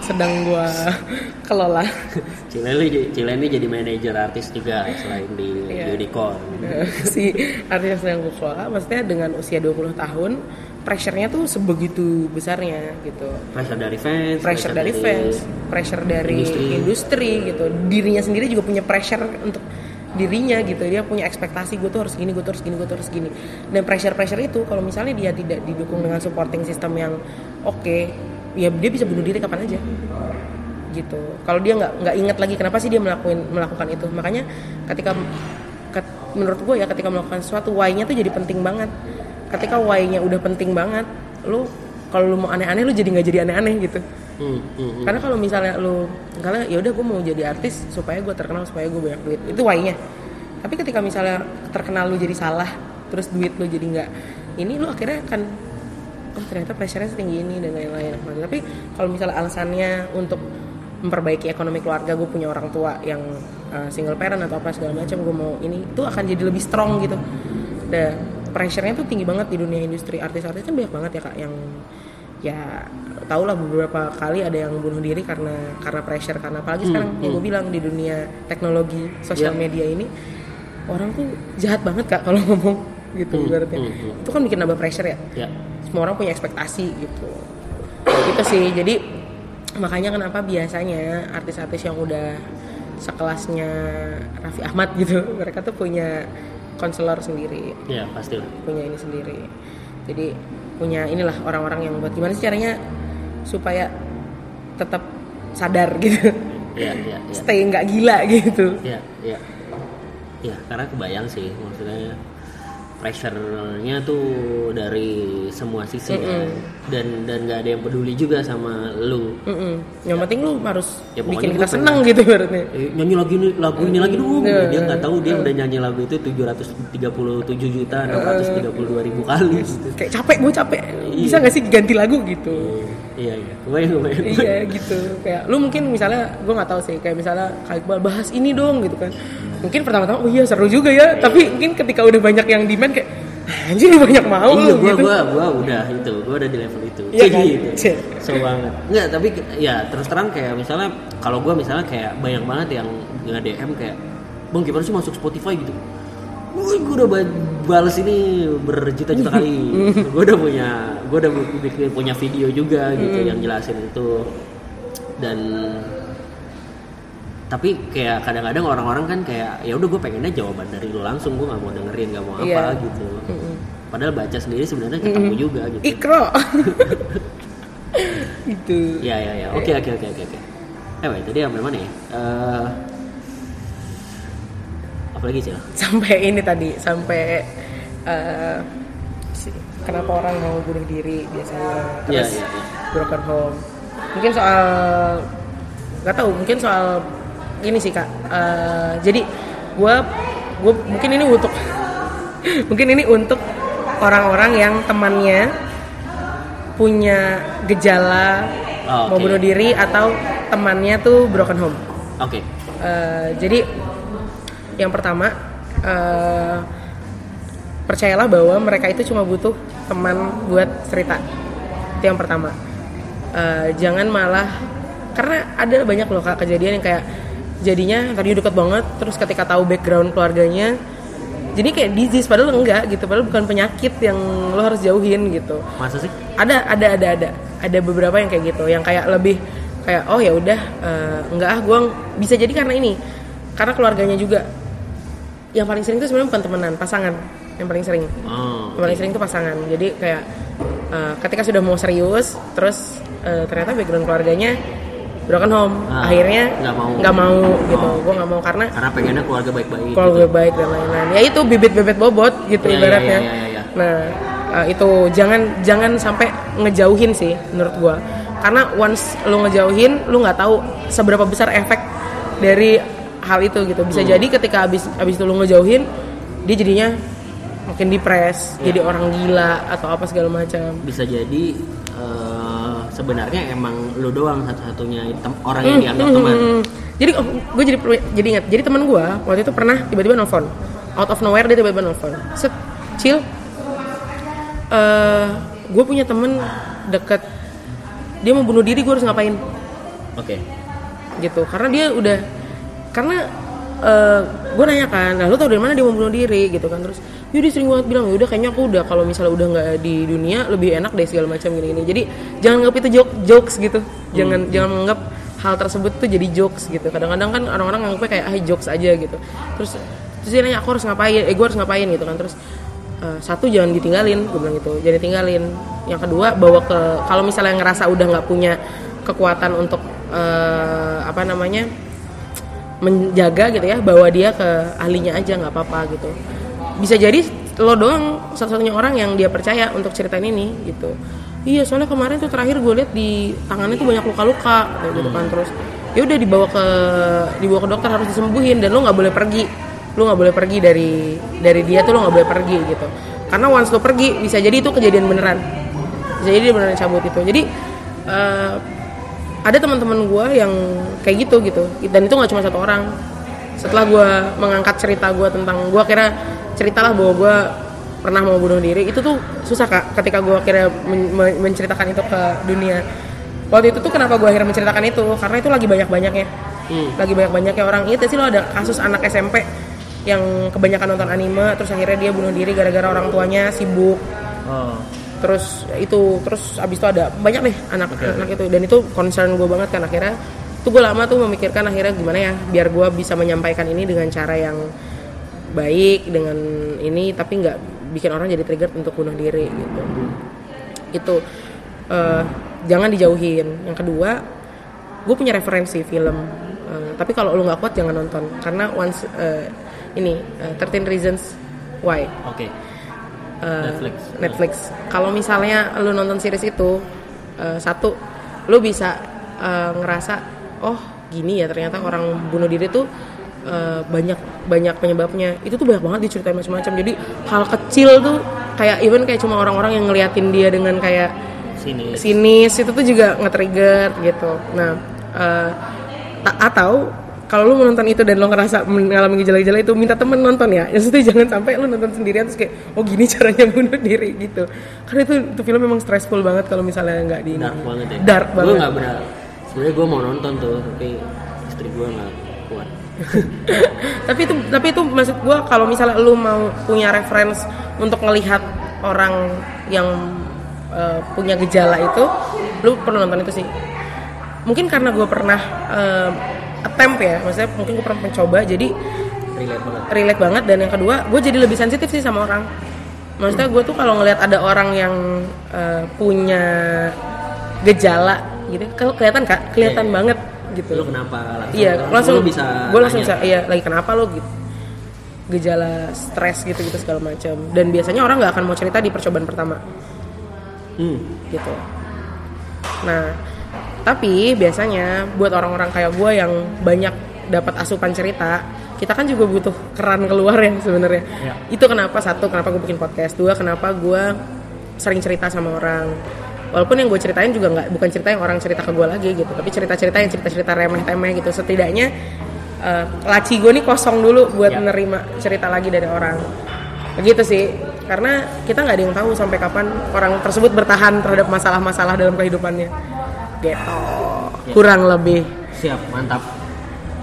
sedang gua kelola Cileni, Cileni jadi manajer artis juga selain di Iya. Unicorn. si artis yang gue kelola maksudnya dengan usia 20 tahun pressure-nya tuh sebegitu besarnya gitu Pressure dari fans, pressure dari fans, pressure dari industri. industri. gitu. Dirinya sendiri juga punya pressure untuk dirinya gitu. Dia punya ekspektasi gue tuh harus gini gue tuh harus gini gue tuh harus gini. Dan pressure pressure itu kalau misalnya dia tidak didukung dengan supporting system yang oke ya dia bisa bunuh diri kapan aja. Gitu. Kalau dia nggak nggak ingat lagi kenapa sih dia melakukan melakukan itu. Makanya ketika ket- menurut gue ya ketika melakukan sesuatu why-nya tuh jadi penting banget. Ketika why-nya udah penting banget lu kalau lu mau aneh-aneh lu jadi nggak jadi aneh-aneh gitu Hmm, hmm, hmm. karena kalau misalnya lu misalnya ya udah gue mau jadi artis supaya gue terkenal supaya gue banyak duit. Itu why-nya. Tapi ketika misalnya terkenal lu jadi salah terus duit lu jadi nggak ini lu akhirnya akan oh ternyata pressure-nya setinggi ini dan lain-lain. Nah, tapi kalau misalnya alasannya untuk memperbaiki ekonomi keluarga gue punya orang tua yang uh, single parent atau apa segala macam gue mau ini itu akan jadi lebih strong gitu. Dan pressure-nya tuh tinggi banget di dunia industri. Artis-artis kan banyak banget ya kak yang ya tau lah beberapa kali ada yang bunuh diri karena karena pressure karena apalagi sekarang yang gue bilang di dunia teknologi sosial Yeah. media ini orang tuh jahat banget kak kalau ngomong gitu Hmm, ibaratnya. hmm, hmm. itu kan bikin nambah pressure ya. Ya. Semua orang punya ekspektasi gitu. Gitu sih. Jadi makanya kenapa biasanya artis-artis yang udah sekelasnya Raffi Ahmad gitu mereka tuh punya konselor sendiri. Ya pasti punya ini sendiri. Jadi punya inilah orang-orang yang buat gimana sih caranya supaya tetap sadar gitu. Ya ya ya stay nggak gila gitu. Ya ya ya karena kebayang sih maksudnya pressure-nya tuh dari semua sisi ya. dan dan nggak ada yang peduli juga sama lu. Mm-mm. yang penting lu harus Ya, pokoknya bikin kita pengen- seneng gitu berarti. Eh, nyanyi lagu ini lagu ini lagi dong. Iya. dia nggak tahu dia udah nyanyi lagu itu 737 juta 632 ribu kali. Gitu. kayak capek gue capek. Bisa nggak sih ganti lagu gitu iya iya. Kebayang kebayang iya gitu. Kayak lu mungkin misalnya gue nggak tahu sih kayak misalnya kayak Iqbal bahas ini dong gitu kan. Mungkin pertama-tama oh iya seru juga ya. Tapi mungkin ketika udah banyak yang demand kayak "Ah, anjir lu banyak mau iya gua gitu. gua gua udah itu gua udah di level itu. Iya kan? gitu Cek. so banget. Nggak tapi ya terus terang kayak misalnya kalau gua misalnya kayak banyak banget yang nge DM kayak bang gimana sih masuk Spotify? gitu. Wih, gue udah balas ini berjuta-juta kali. gue udah punya, gue udah bikin punya video juga gitu yang jelasin itu. Dan tapi kayak kadang-kadang orang-orang kan kayak ya udah gue pengennya jawaban dari lu langsung gue nggak mau dengerin nggak mau apa Iya. gitu. Padahal baca sendiri sebenarnya ketemu juga gitu. ikro gitu Ya ya ya. Oke oke oke oke oke. Eh wait, tadi sampai mana ya? Eh apa lagi sih? sampai ini tadi sampai si- kenapa orang mau bunuh diri biasanya terus Iya, iya, iya. broken home mungkin soal nggak tahu mungkin soal ini sih kak Eh, jadi gue gue mungkin ini untuk mungkin ini untuk orang-orang yang temannya punya gejala Oh, mau oke. bunuh diri atau temannya tuh broken home Oke. Eh, jadi yang pertama eh, percayalah bahwa mereka itu cuma butuh teman buat cerita. Itu yang pertama. Eh, jangan malah karena ada banyak loh kak kejadian yang kayak jadinya tadi deket banget terus ketika tahu background keluarganya jadi kayak disease padahal enggak gitu padahal bukan penyakit yang lo harus jauhin gitu. Masa sih? ada ada ada ada. Ada beberapa yang kayak gitu yang kayak lebih kayak oh ya udah eh, enggak ah gue bisa jadi karena ini. Karena keluarganya juga yang paling sering itu sebenarnya bukan temenan pasangan yang paling sering Oh. yang paling sering itu pasangan jadi kayak eh, ketika sudah mau serius terus eh, ternyata background keluarganya broken home Ah, akhirnya nggak mau. nggak mau gitu Oh. gue nggak mau karena Karena pengennya keluarga baik-baik. gitu. gue baik dan lain-lain ya itu bibit-bibit bobot gitu iya, ibaratnya iya, iya, iya. nah uh, itu jangan jangan sampai ngejauhin sih menurut gue karena once lu ngejauhin lu nggak tahu seberapa besar efek dari hal itu gitu bisa Hmm. jadi ketika abis abis itu lu ngejauhin dia jadinya makin depres Iya. jadi orang gila atau apa segala macam Bisa jadi eh, sebenarnya emang lu doang satu-satunya orang Hmm, yang dianggap teman. Jadi gue jadi jadi ingat. Jadi teman gue waktu itu pernah tiba-tiba nelfon. Out of nowhere dia tiba-tiba nelfon. Set, chill. Eh, gue punya temen deket. Dia mau bunuh diri, gue harus ngapain? Oke. Gitu. Karena dia udah, karena eh gue nanya kan, nah lu tau dari mana dia mau bunuh diri? Gitu kan. Terus, dia sering banget bilang, udah kayaknya aku udah kalau misalnya udah nggak di dunia lebih enak deh segala macam gini-gini. Jadi jangan anggap itu joke, jokes gitu, jangan jangan menganggap hal tersebut tuh jadi jokes gitu. Kadang-kadang kan orang-orang nganggapnya kayak ah jokes aja gitu. Terus terus dia nanya aku harus ngapain? Eh gue harus ngapain gitu kan. Terus eh, satu jangan ditinggalin gue bilang gitu. Jangan ditinggalin. Yang kedua bawa ke kalau misalnya ngerasa udah nggak punya kekuatan untuk eh, apa namanya menjaga gitu ya bawa dia ke ahlinya aja nggak apa-apa gitu. Bisa jadi lo doang satu-satunya orang yang dia percaya untuk ceritain ini gitu. Iya soalnya kemarin tuh terakhir gue lihat di tangannya tuh banyak luka-luka gitu kan terus ya udah dibawa ke dibawa ke dokter harus disembuhin dan lo nggak boleh pergi. Lo nggak boleh pergi dari dari dia tuh lo nggak boleh pergi gitu. Karena once lo pergi bisa jadi itu kejadian beneran. Bisa jadi dia beneran cabut itu. Jadi eh, ada teman-teman gue yang kayak gitu gitu. Dan itu nggak cuma satu orang. Setelah gue mengangkat cerita gue tentang gue kira ceritalah bahwa gue pernah mau bunuh diri itu tuh susah kak ketika gue akhirnya men- men- menceritakan itu ke dunia. Waktu itu tuh kenapa gue akhirnya menceritakan itu? Karena itu lagi banyak banyaknya lagi banyak banyaknya orang. Itu sih lo ada kasus anak SMP yang kebanyakan nonton anime terus akhirnya dia bunuh diri gara-gara orang tuanya sibuk. Oh. Terus itu terus abis itu ada banyak deh anak-anak itu. Dan itu concern gue banget kan akhirnya tuh gue lama tuh memikirkan akhirnya gimana ya biar gue bisa menyampaikan ini dengan cara yang baik dengan ini tapi nggak bikin orang jadi trigger untuk bunuh diri gitu. Itu eh, jangan dijauhin. Yang kedua gue punya referensi film. Eh, tapi kalau lu nggak kuat jangan nonton. Karena once eh, ini eh, 13 reasons why. Oke. Eh, Netflix. Netflix. Kalau misalnya lu nonton series itu eh, satu, lu bisa eh, ngerasa oh gini ya ternyata orang bunuh diri tuh eh, banyak banyak penyebabnya. Itu tuh banyak banget diceritain macam-macam. Jadi hal kecil tuh kayak even kayak cuma orang-orang yang ngeliatin dia dengan kayak Sini. sinis itu tuh juga nge-trigger gitu. Nah, ta- atau kalau lu menonton itu dan lo ngerasa mengalami gejala-gejala itu minta temen nonton ya. Yang itu jangan sampai lu nonton sendirian terus kayak oh gini caranya bunuh diri gitu. Karena itu itu film memang stressful banget kalau misalnya nggak di Dark banget ya. Dark Gue banget. nggak benar. Sebenarnya gue mau nonton tuh, tapi istri gue nggak kuat. tapi itu tapi itu maksud gua kalau misalnya lu mau punya reference untuk ngelihat orang yang eh, punya gejala itu lu perlu nonton itu sih mungkin karena gue pernah eh, attempt ya maksudnya mungkin gue pernah mencoba jadi Relate banget. relate banget dan yang kedua gue jadi lebih sensitif sih sama orang maksudnya gue tuh kalau ngelihat ada orang yang eh, punya gejala gitu kalau kelihatan kak kelihatan Iya, iya. banget gitu Lu kenapa langsung? Iya, langsung lu bisa. gue langsung bisa, iya lagi kenapa lo gitu gejala stres gitu gitu segala macam dan biasanya orang nggak akan mau cerita di percobaan pertama Hmm. gitu nah tapi biasanya buat orang-orang kayak gue yang banyak dapat asupan cerita kita kan juga butuh keran keluar ya sebenarnya. Ya. itu kenapa satu kenapa gue bikin podcast? Dua kenapa gue sering cerita sama orang? Walaupun yang gue ceritain juga nggak bukan cerita yang orang cerita ke gue lagi gitu tapi cerita-cerita yang cerita-cerita remeh-temeh gitu. Setidaknya eh, laci gue nih kosong dulu buat Ya. menerima cerita lagi dari orang. Begitu sih. Karena kita nggak ada yang tahu sampai kapan orang tersebut bertahan terhadap masalah-masalah dalam kehidupannya gitu kurang lebih Siap, mantap.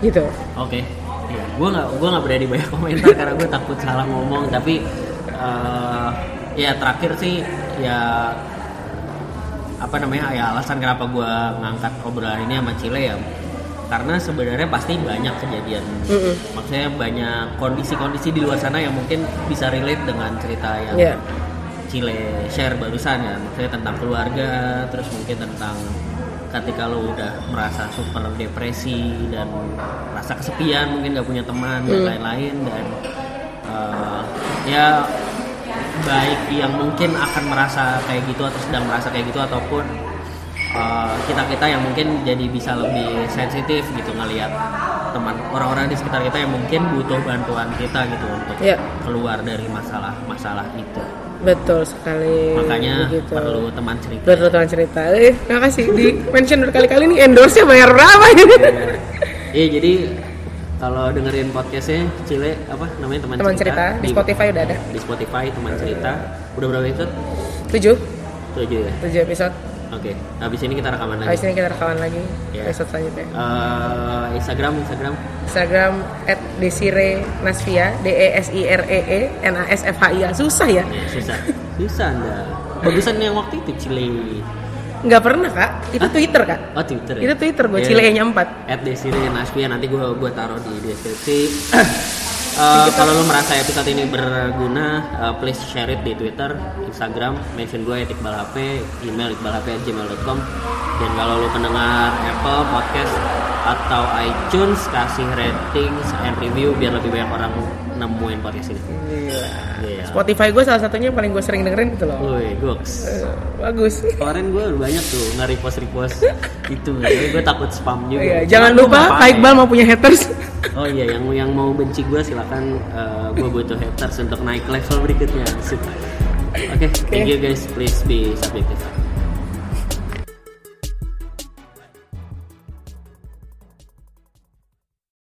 gitu Oke. Iya, gue nggak gue nggak berani banyak komentar karena gue takut salah ngomong. Tapi eh, ya terakhir sih ya apa namanya ya alasan kenapa gue ngangkat obrolan ini sama Cile ya karena sebenarnya pasti banyak kejadian Mm-mm. maksudnya banyak kondisi-kondisi di luar sana yang mungkin bisa relate dengan cerita yang Iya. Cile share barusan ya maksudnya tentang keluarga terus mungkin tentang ketika lo udah merasa super depresi dan rasa kesepian mungkin gak punya teman dan Hmm. lain-lain dan eh, ya baik yang mungkin akan merasa kayak gitu atau sedang merasa kayak gitu ataupun kita kita yang mungkin jadi bisa lebih sensitif gitu ngelihat teman orang-orang di sekitar kita yang mungkin butuh bantuan kita gitu untuk Iya. keluar dari masalah-masalah itu betul sekali makanya Begitu. perlu teman cerita Betul teman cerita. Eh, terima kasih di mention berkali-kali nih endorse-nya bayar berapa ini? Iya jadi kalau dengerin podcastnya Cile apa namanya teman, Teman cerita di Spotify udah ada. di Spotify teman cerita udah berapa episode? 7, Tujuh ya. 7 episode. Oke. Habis ini kita rekaman lagi. Habis ini kita rekaman lagi Iya. episode selanjutnya. Eh, Instagram Instagram Instagram @desire Nasvia, D E S I R E E N A S F H I A. Susah ya? ya, susah susah anda bagusan yang waktu itu Cile Nggak pernah, Kak. Itu Twitter, Kak. oh Twitter ya? Itu Twitter gue Iya. Cile nya 4. at Desire Nasvia nanti gue gue taruh di deskripsi Uh, kalau lo merasa episode ini berguna, uh, please share it di Twitter, Instagram, mention gue Iqbal HP, email iqbalhp@gmail.com dan kalau lo pendengar Apple Podcast atau iTunes kasih rating and review biar lebih banyak orang nemuin podcast ini. Gila. Iya. Spotify gue salah satunya yang paling gue sering dengerin itu loh. Woi, goks. Eh, bagus. Kemarin gue banyak tuh nge repost repost itu, jadi gue takut spam juga. Iya, Cuma jangan lupa? Kak Iqbal mau punya haters. Oh iya, yang yang mau benci gue silakan eh, gue butuh haters untuk naik level berikutnya. Oke, thank you guys. Please be subjective.